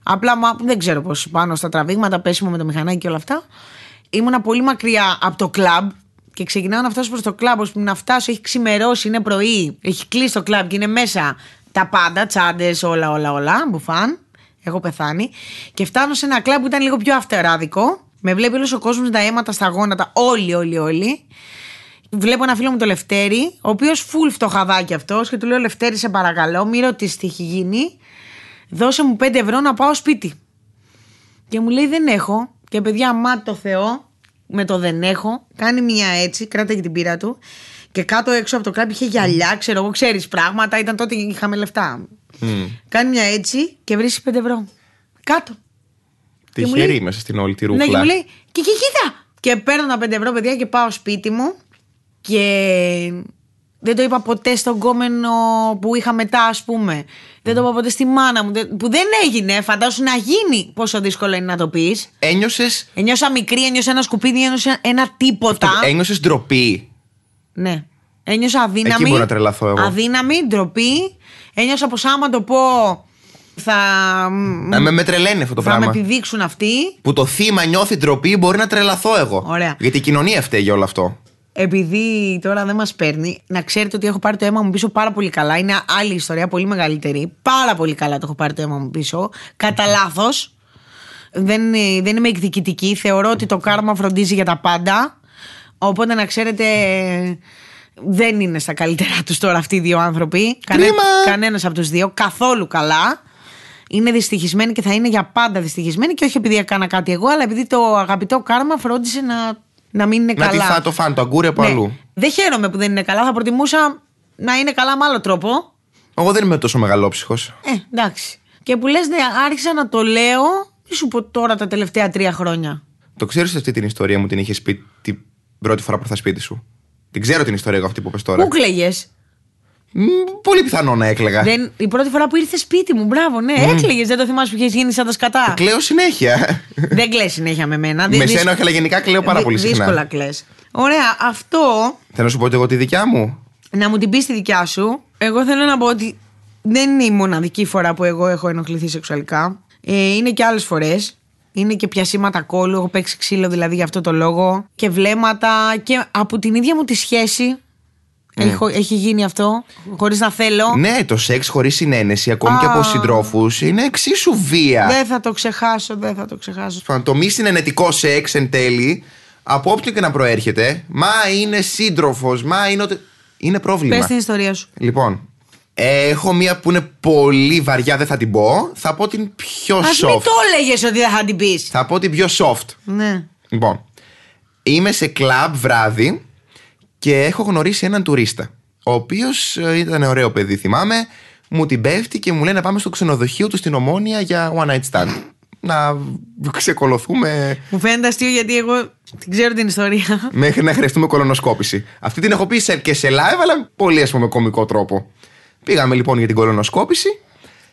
Απλά μα, δεν ξέρω πώς πάνω στα τραβήγματα, πέσιμο με το μηχανάκι και όλα αυτά. Ήμουνα πολύ μακριά από το κλαμπ και ξεκινάω να φτάσω προς το κλαμπ. ώστε να φτάσω, έχει ξημερώσει, είναι πρωί, έχει κλείσει το κλαμπ και είναι μέσα τα πάντα, τσάντες, όλα, όλα, όλα, μπουφάν. Έχω πεθάνει. Και φτάνω σε ένα κλαμπ που ήταν λίγο πιο αυτεράδικο. Με βλέπει όλος ο κόσμος τα αίματα στα γόνατα, όλοι, όλοι, όλοι. Βλέπω ένα φίλο μου το Λευτέρη, ο οποίος φουλ φτωχαδάκι αυτός και του λέω: Λευτέρη, σε παρακαλώ, μη ρωτήσεις τι έχει γίνει. Δώσε μου 5 ευρώ να πάω σπίτι. Και μου λέει: Δεν έχω. Και παιδιά, μα το Θεό, με το δεν έχω, κάνει μια έτσι, κράτα και την πύρα του. Και κάτω έξω από το κλαμπ είχε γυαλιά, ξέρω εγώ, ξέρεις πράγματα. Ήταν τότε είχαμε λεφτά. Κάνει μια έτσι και βρίσκεις 5 ευρώ. Κάτω. και μου Τυχερή λέει- μέσα στην όλη τη Ναι, και ρούχλα. μου λέει, και, και κοίτα! Και παίρνω τα 5 ευρώ, παιδιά, και πάω σπίτι μου. Και δεν το είπα ποτέ στον κόμενο που είχα μετά, ας πούμε. Δεν το είπα ποτέ στη μάνα μου. δεν- Που δεν έγινε. Φαντάσου να γίνει. Πόσο δύσκολο είναι να το πεις. Ένιωσε. Ένιωσα μικρή, ένιωσα ένα σκουπίδι, ένιωσα ένα τίποτα. Ένιωσες ντροπή. Ναι. Ένιωσα αδύναμη. Εκεί μπορώ να τρελαθώ εγώ. Αδύναμη, ντροπή. Ένιωσα πως άμα το πω θα. Να με, με τρελαίνει αυτό το θα με πράγμα. επιδείξουν αυτοί. Που το θύμα νιώθει ντροπή, μπορεί να τρελαθώ εγώ. Ωραία. Γιατί η κοινωνία φταίει για όλο αυτό. Επειδή τώρα δεν μας παίρνει, να ξέρετε ότι έχω πάρει το αίμα μου πίσω πάρα πολύ καλά. Είναι άλλη ιστορία, πολύ μεγαλύτερη. Πάρα πολύ καλά το έχω πάρει το αίμα μου πίσω. Κατά λάθος. Δεν, ε, δεν είμαι εκδικητική. Θεωρώ ότι το κάρμα φροντίζει για τα πάντα. Οπότε να ξέρετε, δεν είναι στα καλύτερά τους τώρα αυτοί οι δύο άνθρωποι. Κρίμα. Κανένας από τους δύο. Καθόλου καλά. Είναι δυστυχισμένοι και θα είναι για πάντα δυστυχισμένοι. Και όχι επειδή έκανα κάτι εγώ, αλλά επειδή το αγαπητό κάρμα φρόντισε να, να μην είναι Να τη καλά. φά το φαν, το αγκούρι από Ναι. αλλού. Δεν χαίρομαι που δεν είναι καλά. Θα προτιμούσα να είναι καλά με άλλο τρόπο. Εγώ δεν είμαι τόσο μεγαλόψυχος. Ε, εντάξει. Και που λες, ναι, άρχισα να το λέω. Τι σου πω τώρα τα τελευταία τρία χρόνια. Το ξέρεις αυτή την ιστορία μου την είχες πει την πρώτη φορά που ήρθα σπίτι σου; Την ξέρω την ιστορία εγώ αυτή που πες τώρα. Πού κλαίγες; Μ, Πολύ πιθανό να έκλαιγα. Δεν... Η πρώτη φορά που ήρθε σπίτι μου, μπράβο, ναι, έκλαιγες. Δεν το θυμάσαι που είχες γίνει σαν τα σκατά. Κλαίω συνέχεια. δεν κλαις συνέχεια με μένα. Με Δυ- σένα δυσ- όχι, αλλά γενικά κλαίω πάρα δυ- πολύ συχνά. Δύσκολα κλαις. Ωραία, αυτό Θέλω να σου πω και εγώ τη δικιά μου. να μου την πεις τη δικιά σου. Εγώ θέλω να πω ότι δεν είναι η μοναδική φορά που εγώ έχω ενοχληθεί σεξουαλικά. Ε, είναι και άλλες φορές. Είναι και πιασίματα κόλλου. Έχω παίξει ξύλο δηλαδή για αυτό το λόγο. Και βλέμματα. Και από την ίδια μου τη σχέση. Έχω, έχει γίνει αυτό. Χωρίς να θέλω. Ναι, το σεξ χωρίς συνένεση, ακόμη και Α. από συντρόφους, είναι εξίσου βία. Δεν θα το ξεχάσω, δεν θα το ξεχάσω. Το μη συνενετικό σεξ εν τέλει, από όποιον και να προέρχεται, μα είναι σύντροφος, μα είναι. Οτε... Είναι πρόβλημα. Πες την ιστορία σου. Λοιπόν, έχω μία που είναι πολύ βαριά, δεν θα την πω. Θα πω την πιο Α μην soft. το έλεγε ότι δεν θα την πεις. Θα πω την πιο soft. Ναι. Λοιπόν, είμαι σε κλαμπ βράδυ και έχω γνωρίσει έναν τουρίστα. Ο οποίος ήταν ωραίο παιδί, θυμάμαι. Μου την πέφτει και μου λέει να πάμε στο ξενοδοχείο του στην Ομόνια για one night stand. Να ξεκολοθούμε Μου φαίνεται αστείο γιατί εγώ την ξέρω την ιστορία. μέχρι να χρειαστούμε κολονοσκόπηση. Αυτή την έχω πει σε- και σε live, αλλά πολύ ας πούμε κομικό τρόπο. Πήγαμε λοιπόν για την κολονοσκόπηση.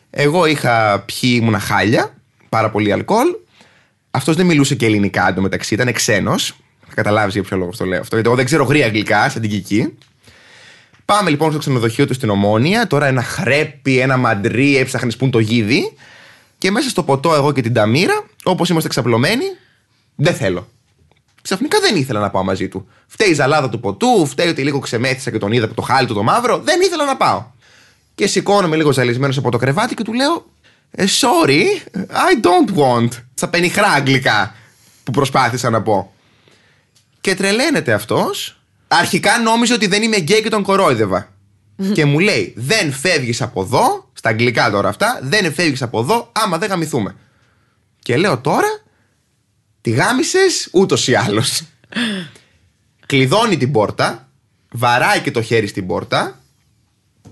Εγώ είχα πιει ήμουνα χάλια, πάρα πολύ αλκοόλ. Αυτός δεν μιλούσε και ελληνικά εντωμεταξύ, ήταν ξένος. Θα καταλάβεις για ποιο λόγο το λέω αυτό. Γιατί εγώ δεν ξέρω γρήγορα αγγλικά, σαν την Κική. Πάμε λοιπόν στο ξενοδοχείο του στην Ομόνια. Τώρα ένα χρέπι, ένα μαντρί, έψαχνες πούν το γίδι. Και μέσα στο ποτό, εγώ και την Ταμίρα, όπως είμαστε ξαπλωμένοι, δεν θέλω. Ξαφνικά δεν ήθελα να πάω μαζί του. Φταίει η ζαλάδα του ποτού, φταίει ότι λίγο ξεμέθησα και τον είδα από το χάλι του το μαύρο. Δεν ήθελα να πάω. Και σηκώνομαι λίγο ζαλισμένος από το κρεβάτι και του λέω «Ε, Sorry, I don't want. Στα πενιχρά αγγλικά που προσπάθησα να πω. Και τρελαίνεται αυτός. Αρχικά νόμιζε ότι δεν είμαι γκέι και τον κορόιδευα. και μου λέει: Δεν φεύγεις από εδώ, στα αγγλικά τώρα αυτά, δεν φεύγεις από εδώ άμα δεν γαμηθούμε. Και λέω τώρα, τη γάμισες ούτως ή άλλως. Κλειδώνει την πόρτα, βαράει και το χέρι στην πόρτα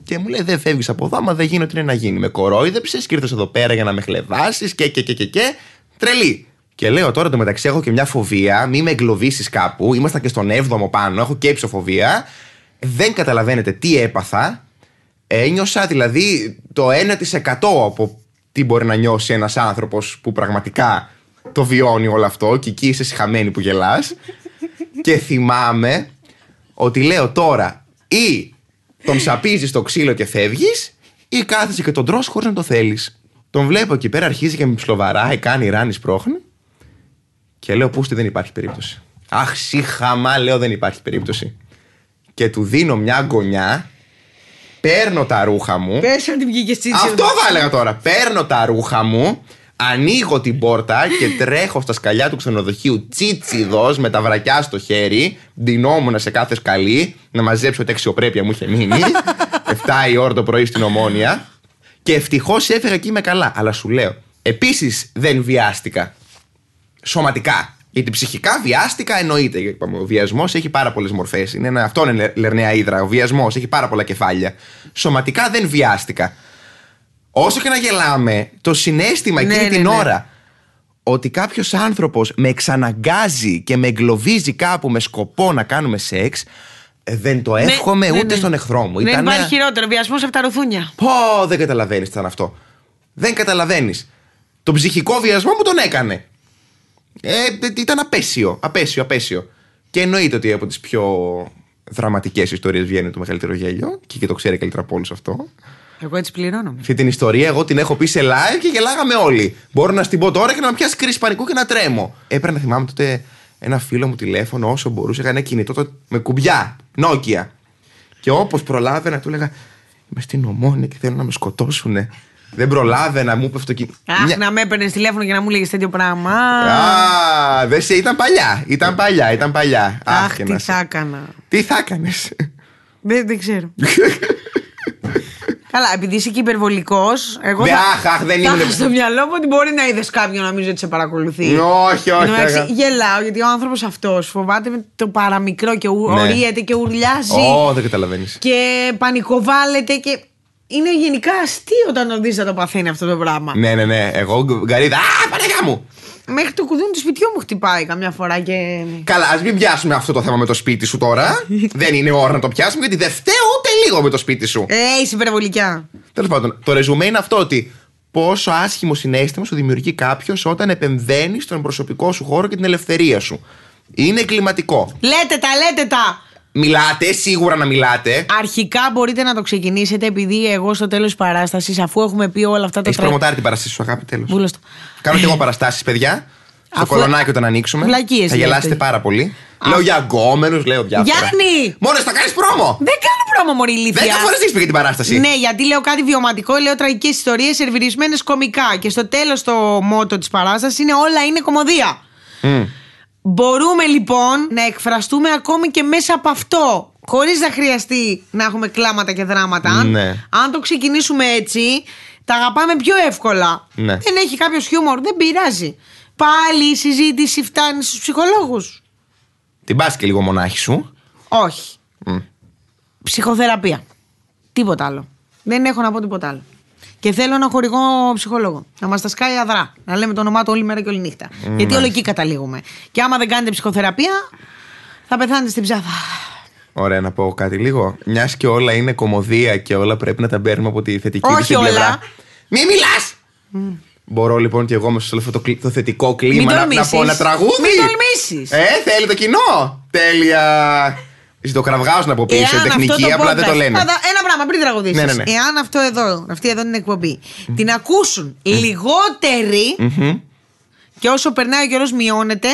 και μου λέει: Δεν φεύγεις από εδώ, άμα δεν γίνει ό,τι είναι να γίνει. Με κορόιδεψες και ήρθες εδώ πέρα για να με χλεβάσεις και, και, και, και, και. Τρελή. Και λέω τώρα το μεταξύ έχω και μια φοβία, μη με εγκλωβίσεις κάπου. Ήμασταν και στον 7ο πάνω, έχω και υψοφοβία. Δεν καταλαβαίνετε τι έπαθα. Ένιωσα δηλαδή το 1% από τι μπορεί να νιώσει ένας άνθρωπος που πραγματικά το βιώνει όλο αυτό και εκεί είσαι συχαμένη που γελάς. και θυμάμαι ότι λέω τώρα ή τον σαπίζεις στο ξύλο και φεύγεις ή κάθεσαι και τον τρως χωρίς να το θέλεις. Τον βλέπω εκεί πέρα, αρχίζει και με ψιλοβαράει, κάνει ράνι, σπρώχνει. Και λέω, Πούστη, δεν υπάρχει περίπτωση. Αχ, σύχαμα, λέω, δεν υπάρχει περίπτωση. Και του δίνω μια γωνιά, παίρνω τα ρούχα μου. Πες αν την βγήκες τσίτσι. Αυτό θα έλεγα τώρα. Παίρνω τα ρούχα μου, ανοίγω την πόρτα και τρέχω στα σκαλιά του ξενοδοχείου τσίτσιδος με τα βρακιά στο χέρι. Ντυνόμουν σε κάθε σκαλί να μαζέψω ό,τι αξιοπρέπεια μου είχε μείνει. 7 η ώρα το πρωί στην ομόνια. Και ευτυχώς έφυγα εκεί με καλά. Αλλά σου λέω, επίσης δεν βιάστηκα. Σωματικά. Γιατί ψυχικά βιάστηκα εννοείται. Γιατί είπαμε, Ο βιασμός έχει πάρα πολλές μορφές. Είναι ένα, αυτό είναι λερναία ύδρα. Ο βιασμός έχει πάρα πολλά κεφάλια. Σωματικά δεν βιάστηκα. Όσο και να γελάμε, το συνέστημα Ναι, εκείνη ναι, την ναι. ώρα ότι κάποιος άνθρωπος με εξαναγκάζει και με εγκλωβίζει κάπου με σκοπό να κάνουμε σεξ, ε, δεν το εύχομαι ναι, ούτε ναι. στον εχθρό μου. Δεν Ήτανε- υπάρχει χειρότερο. Βιασμός από τα ρουθούνια. Πω, δεν καταλαβαίνεις τι ήταν αυτό. Δεν καταλαβαίνεις. Τον ψυχικό βιασμό μου τον έκανε. Ε, ε, ήταν απέσιο, απέσιο, απέσιο. Και εννοείται ότι από τις πιο δραματικές ιστορίες βγαίνει το μεγαλύτερο γέλιο και, και το ξέρει καλύτερα από όλους αυτό. Εγώ έτσι πληρώνομαι. Αυτή την ιστορία εγώ την έχω πει σε live και γελάγαμε όλοι. Μπορώ να στην πω τώρα και να με πιάσει κρίση πανικού και να τρέμω. Έπρεπε να θυμάμαι τότε ένα φίλο μου τηλέφωνο όσο μπορούσε. Είχα ένα κινητό τότε με κουμπιά, Νόκια. Και όπως προλάβαινα, του έλεγα Είμαι στην ομόνια και θέλουν να με σκοτώσουνε. Δεν προλάβαινα, μου είπε αυτό και. Αχ, Μια- να με έπαιρνε τηλέφωνο και να μου λέγε τέτοιο πράγμα. Α, δεν σε, ήταν παλιά. Ήταν παλιά, ήταν παλιά. Αχ, και τι να σε- θα έκανα. Τι θα έκανες; Δεν, δεν ξέρω. Καλά, επειδή είσαι και υπερβολικός, εγώ Δε, θα, αχ, αχ, δεν θα ήμουν- έχω στο μυαλό μου ότι μπορεί να είδες κάποιον να νομίζω ότι σε παρακολουθεί. όχι, όχι. Εν τω μεταξύ, αγα- γελάω γιατί ο άνθρωπος αυτός φοβάται με το παραμικρό και ου- Ναι. ορίεται και ουρλιάζει Ω, δεν καταλαβαίνεις. και πανικοβάλλεται και. Είναι γενικά αστείο όταν το δει να το παθαίνει αυτό το πράγμα. Ναι, ναι, ναι. Εγώ γκαρίδα. Α, πανεγά μου! Μέχρι το κουδούνι του σπιτιού μου χτυπάει καμιά φορά και. Καλά, ας μην πιάσουμε αυτό το θέμα με το σπίτι σου τώρα. δεν είναι ώρα να το πιάσουμε γιατί δεν φταίω ούτε λίγο με το σπίτι σου. Ε, είσαι υπερβολικιά. Τέλος πάντων, το ρεζουμέ είναι αυτό ότι πόσο άσχημο συνέστημα σου δημιουργεί κάποιος όταν επεμβαίνεις στον προσωπικό σου χώρο και την ελευθερία σου. Είναι κλιματικό. Λέτε τα, λέτε τα! Μιλάτε, σίγουρα να μιλάτε. Αρχικά μπορείτε να το ξεκινήσετε επειδή εγώ στο τέλος της παράστασης, αφού έχουμε πει όλα αυτά τα Έχεις προμοτάρει την παραστασία σου, αγάπη, τέλος. Βούλος το. Κάνω και εγώ παραστάσεις, παιδιά. Στο Αφού- κολονάκι όταν ανοίξουμε. Βλακίες Θα γελάσετε λέτε. πάρα πολύ. Λέω για αγκόμενου, λέω διάφορα. Γιάννη! Μόνος θα κάνεις πρόμο! Δεν κάνω πρόμο, Μωρή ηλίθεια. Δέκα φορές δείξει την παράσταση. Ναι, γιατί λέω κάτι βιωματικό, λέω τραγικές ιστορίες σερβιρισμένες κομικά. Και στο τέλος το μότο της παράστασης είναι όλα είναι κομμωδία. Μμ. Μπορούμε λοιπόν να εκφραστούμε ακόμη και μέσα από αυτό. Χωρίς να χρειαστεί να έχουμε κλάματα και δράματα. Αν, Ναι. αν το ξεκινήσουμε έτσι, τα αγαπάμε πιο εύκολα. Ναι. Δεν έχει κάποιος χιούμορ, δεν πειράζει. Πάλι η συζήτηση φτάνει στους ψυχολόγους. Την πας και λίγο μονάχη σου. Όχι. Μμ. Ψυχοθεραπεία. Τίποτα άλλο. Δεν έχω να πω τίποτα άλλο. Και θέλω ένα χορηγό ψυχολόγο. Να μας τα σκάει αδρά. Να λέμε το όνομά του όλη μέρα και όλη νύχτα. Γιατί όλο εκεί καταλήγουμε. Και άμα δεν κάνετε ψυχοθεραπεία, θα πεθάνετε στην ψάθα. Ωραία, να πω κάτι λίγο. Μιας και όλα είναι κομμωδία και όλα πρέπει να τα παίρνουμε από τη θετική Όχι της την όλα. πλευρά. Μη μιλάς! Μπορώ λοιπόν και εγώ μέσα σε όλο αυτό το, κλι- το θετικό κλίμα Μην να, να τολμήσεις. πω ένα τραγούδι. Μην τολμήσεις. Ε, θέλει το κοινό. Τέλεια. Ζητοκραυγάω να πω πίσω. Τεχνική, απλά δεν το podcast- λένε. Πάντα- Ένα πράγμα πριν τραγουδήσεις. Ναι, ναι, ναι. Εάν αυτό εδώ, αυτή εδώ είναι η εκπομπή, την ακούσουν λιγότεροι και όσο περνάει ο καιρός μειώνεται,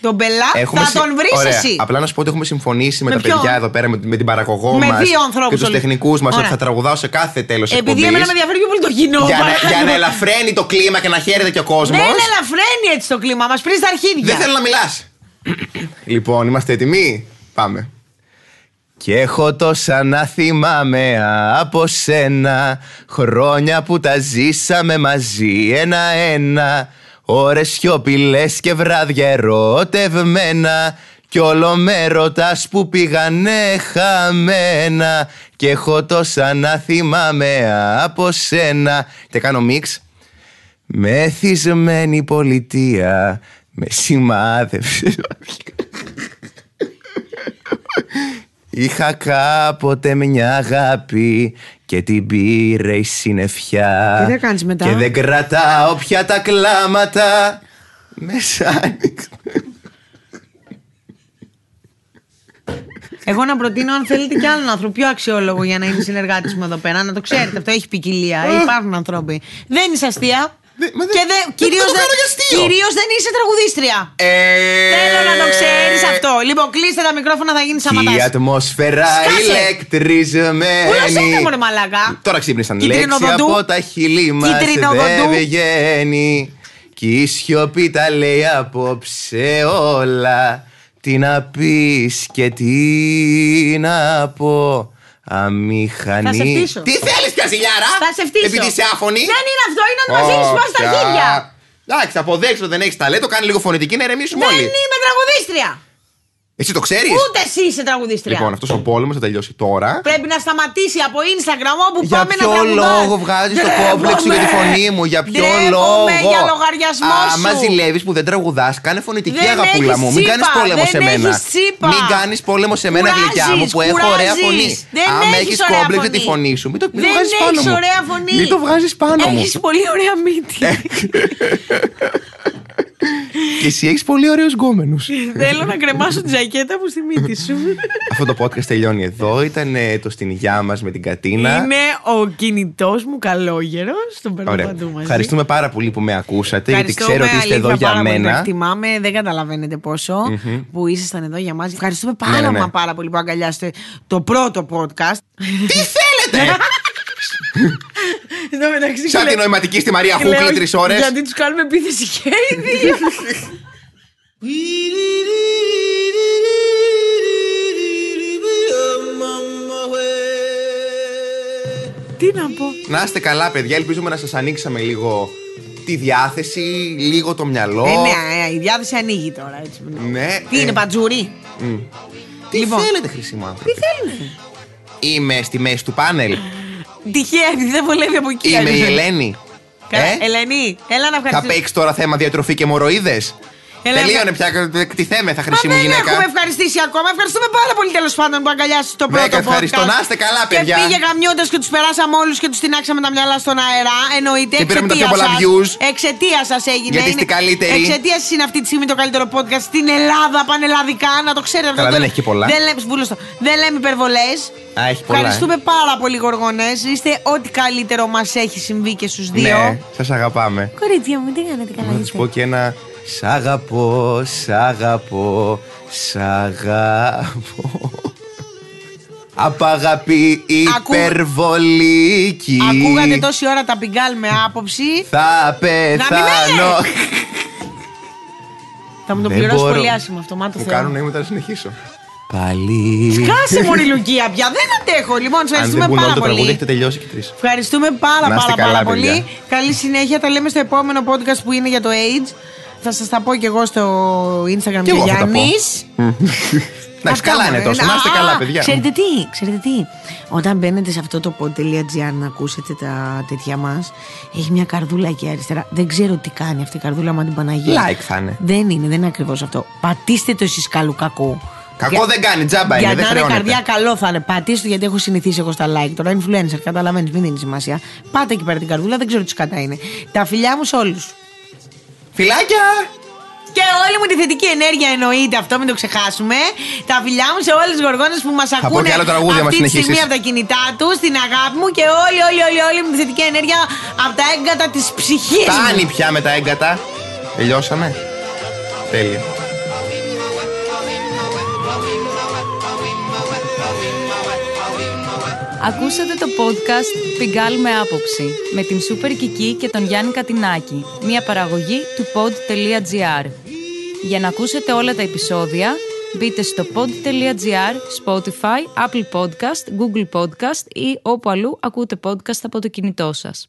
τον πελά Έχουμε θα συ- τον βρεις Ωραία. εσύ. Απλά να σου πω ότι έχουμε συμφωνήσει με, Με τα ποιον; παιδιά εδώ πέρα, με, με την παραγωγό Με μας δύο ανθρώπους και τους όλοι. τεχνικούς μας, ότι Ωραία. θα τραγουδάω σε κάθε τέλος Επειδή εμένα με ενδιαφέρει πιο πολύ το κοινό. για, να, παρακαλώ. για να ελαφραίνει το κλίμα και να χαίρεται και ο κόσμος. Δεν ελαφραίνει έτσι το κλίμα, μας πριν στα αρχίδια. Δεν θέλω να μιλάς. λοιπόν, είμαστε έτοιμοι; Πάμε. Και έχω τόσα να θυμάμαι από σένα. Χρόνια που τα ζήσαμε μαζί ένα-ένα. Ώρες σιωπηλές και βράδια ερωτευμένα. Κι όλο με ρωτάς που πήγανε χαμένα. Και έχω τόσα να θυμάμαι από σένα. Και κάνω μίξ. Μεθυσμένη πολιτεία με σημάδευσε Είχα κάποτε μια αγάπη και την πήρε η συννεφιά. Τι θα κάνεις μετά; Και δεν κρατάω πια τα κλάματα. Μεσάνυχτα. Εγώ να προτείνω αν θέλετε κι άλλον άνθρωπο πιο αξιόλογο για να είναι συνεργάτης μου εδώ πέρα. Να το ξέρετε, αυτό έχει ποικιλία. Υπάρχουν άνθρωποι. Δεν είσαι αστεία. Δεν- μα δεν- Και δεν, δεν κυρίως, το κάνω για αστείο. κυρίως δεν είσαι τραγουδίστρια. Ε, Θέλω να το ξέρεις αυτό. Λοιπόν, κλείστε τα μικρόφωνα, θα γίνει Και η σαματά. ατμόσφαιρα Σκάσε. ηλεκτριζεμένη. Πού είναι μωρέ μαλάκα. Τώρα ξύπνησαν λέξη Κυτρινοδοντού. από τα χείλη μας Κυτρινοδοντού. δεν βγαίνει Κι η σιωπή τα λέει απόψε όλα Τι να πεις και τι να πω Αμήχανη Θα σε φτύσω. Τι θέλεις πια ζηλιάρα Θα σε φτύσω. Επειδή είσαι άφωνη Δεν είναι αυτό, είναι ότι μα δίνει πάνω στα Οχα. χέρια. Εντάξει θα αποδέξω δεν έχεις ταλέντο Κάνει λίγο φωνητική να ηρεμήσουμε Δεν όλοι είμαι τραγουδίστρια. Εσύ το ξέρεις; Ούτε εσύ είσαι τραγουδίστρια. Λοιπόν αυτός ο πόλεμος θα τελειώσει τώρα Πρέπει να σταματήσει από Instagram όπου Για πάμε να ποιο τραγουδάς. λόγο βγάζεις το κόμπλεξ σου για τη φωνή μου, για ποιο Ντρέπομαι λόγο; για λογαριασμό σου. Άμα ζηλεύει που δεν τραγουδάς, κάνε φωνητική Δεν αγαπούλα έχεις μου. Μην κάνεις τσίπα, πόλεμο δεν σε μένα. έχεις τσίπα. Μην κάνεις πόλεμο σε μένα, Κουράζεις, γλυκιά μου, που έχω ωραία κουράζεις. φωνή. Δεν Άμα έχεις έχεις ωραία κόμπλεξ για τη φωνή. φωνή σου, μην το, μην το Δεν βγάζεις πάνω έχεις μου. ωραία φωνή. Μην το βγάζεις πάνω μου. Έχεις πολύ ωραία μύτη. Και εσύ έχεις πολύ ωραίους γκόμενους. Θέλω να κρεμάσω τη ζακέτα μου στη μύτη σου. Αυτό το podcast τελειώνει εδώ. Ήταν ε, το στην υγειά μας με την Κατίνα. Είναι ο κινητός μου καλόγερος. Τον παίρνω Ωραία. παντού μαζί. Ευχαριστούμε πάρα πολύ που με ακούσατε, γιατί Ευχαριστώ ξέρω με ότι είστε εδώ αλήθεια για πάρα πολύ. Το μένα. εκτιμάμε, δεν καταλαβαίνετε πόσο που ήσασταν εδώ για μας. Ευχαριστούμε πάρα, Ναι, ναι, ναι. μα πάρα πολύ που αγκαλιάσετε το πρώτο podcast. Τι θέλετε! Εδώ μεταξύ Σαν κλαίω- την νοηματική στη Μαρία κλαίω Χούκλη τρεις ώρες. Γιατί τους κάνουμε επίθεση και οι δύο. Τι να πω. Να είστε καλά, παιδιά. Ελπίζουμε να σας ανοίξαμε λίγο τη διάθεση, λίγο το μυαλό. Ε, ναι, ε, η διάθεση ανοίγει τώρα. Έτσι. Ναι, Τι ε, είναι, πατζούρι. Τι λοιπόν. θέλετε, χρυσή μου άνθρωποι; Τι θέλουν. Είμαι στη μέση του πάνελ. Τυχαία, επειδή δεν βολεύει από εκεί. Είμαι η Ελένη. Κα- Ε; Ελένη, έλα να Θα ευχαριστήσω. παίξεις τώρα θέμα διατροφή και μοροίδες; Έλα, Τελείωνε πια. Τι θέμε, θα Μα χρυσή μου δεν γυναίκα. έχουμε ευχαριστήσει ακόμα. Ευχαριστούμε πάρα πολύ τέλος πάντων που αγκαλιάσατε το πρώτο Μέγα ευχαριστώ. podcast. Να είστε καλά, παιδιά. Και πήγε γαμιώντα και τους περάσαμε όλους και τους τεινάξαμε τα μυαλά στον αέρα. Εννοείται. Και πήραμε τα πιο εξαιτίας πολλά σας. views. Εξαιτίας σας έγινε. Γιατί είστε Είναι- καλύτεροι. Εξαιτίας σας είναι αυτή τη στιγμή το καλύτερο podcast στην Ελλάδα, πανελλαδικά. Να το ξέρετε. Καλά, αυτό δεν το- έχει και πολλά. Δεν λέμε, βούλωστο. δεν λέμε υπερβολές. Α, έχει πολλά. Ευχαριστούμε πάρα πολύ, Γοργόνες. Είστε ό,τι καλύτερο μας έχει συμβεί και στους δύο. Ναι, σας αγαπάμε. Κορίτσια μου, τι κάνετε καλά. Να του είστε; πω και ένα Σ' αγαπώ, σ' αγαπώ, σ' αγαπώ. Απ' αγάπη Ακού- υπερβολική. Ακούγατε τόση ώρα τα πιγκάλ με άποψη. Θα πεθάνω. Θα μου το Δεν πληρώσει μπορώ. πολύ άσχημα αυτό, μάτω Μου Θεό. κάνουν νοήματα να συνεχίσω. Πάλι. Κάσε μωρή Λουκία πια, δεν αντέχω. Λοιπόν, σε Αν δεν ευχαριστούμε μπουν όλο πάρα το τραγούδι, πολύ. έχετε τελειώσει και τρεις. Ευχαριστούμε πάρα Να είστε πάρα καλά, πάρα πολύ. παιδιά. Καλή συνέχεια. Τα λέμε στο επόμενο podcast που είναι για το AIDS. Θα σας τα πω κι εγώ στο Instagram Κι του εγώ θα τα πω. Γιάννης. Εντάξει, καλά είναι τόσο. Να είστε καλά, παιδιά. Ξέρετε τι, ξέρετε τι. Όταν μπαίνετε σε αυτό το pod.gr να ακούσετε τα τέτοια μας, έχει μια καρδούλα εκεί αριστερά. Δεν ξέρω τι κάνει αυτή η καρδούλα με την Παναγία. Like θα είναι. Δεν είναι, δεν είναι ακριβώς αυτό. Πατήστε το εσείς καλού κακού. Κακό Για- δεν κάνει, τζάμπα είναι, Για δεν να είναι χρεώνεται. καρδιά, καλό θα είναι. Πατήστε το γιατί έχω συνηθίσει εγώ στα like. Τώρα influencer, καταλαβαίνεις, μην δίνει σημασία. Πάτε εκεί πέρα την καρδούλα, δεν ξέρω τι κατά είναι. Τα φιλιά μου σε όλους. Φιλάκια! Και όλη μου τη θετική ενέργεια εννοείται αυτό, μην το ξεχάσουμε. Τα φιλιά μου σε όλε τι γοργόνες που μας πω ακούνε και άλλο τραγούδι, άμα αυτή τη στιγμή συνεχίσεις. από τα κινητά τους, την αγάπη μου και όλη, όλη, όλη, όλη μου τη θετική ενέργεια από τα έγκατα της ψυχής μου. Φτάνει πια με τα έγκατα. Τελειώσαμε. Τέλεια. Ακούσατε το podcast «Πιγκάλ με άποψη» με την Σούπερ Κική και τον Γιάννη Κατινάκη, μια παραγωγή του pod.gr. Για να ακούσετε όλα τα επεισόδια, μπείτε στο pod.gr, Spotify, Apple Podcast, Google Podcast ή όπου αλλού ακούτε podcast από το κινητό σας.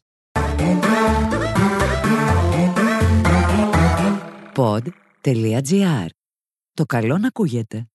Pod.gr. Το καλό να ακούγεται.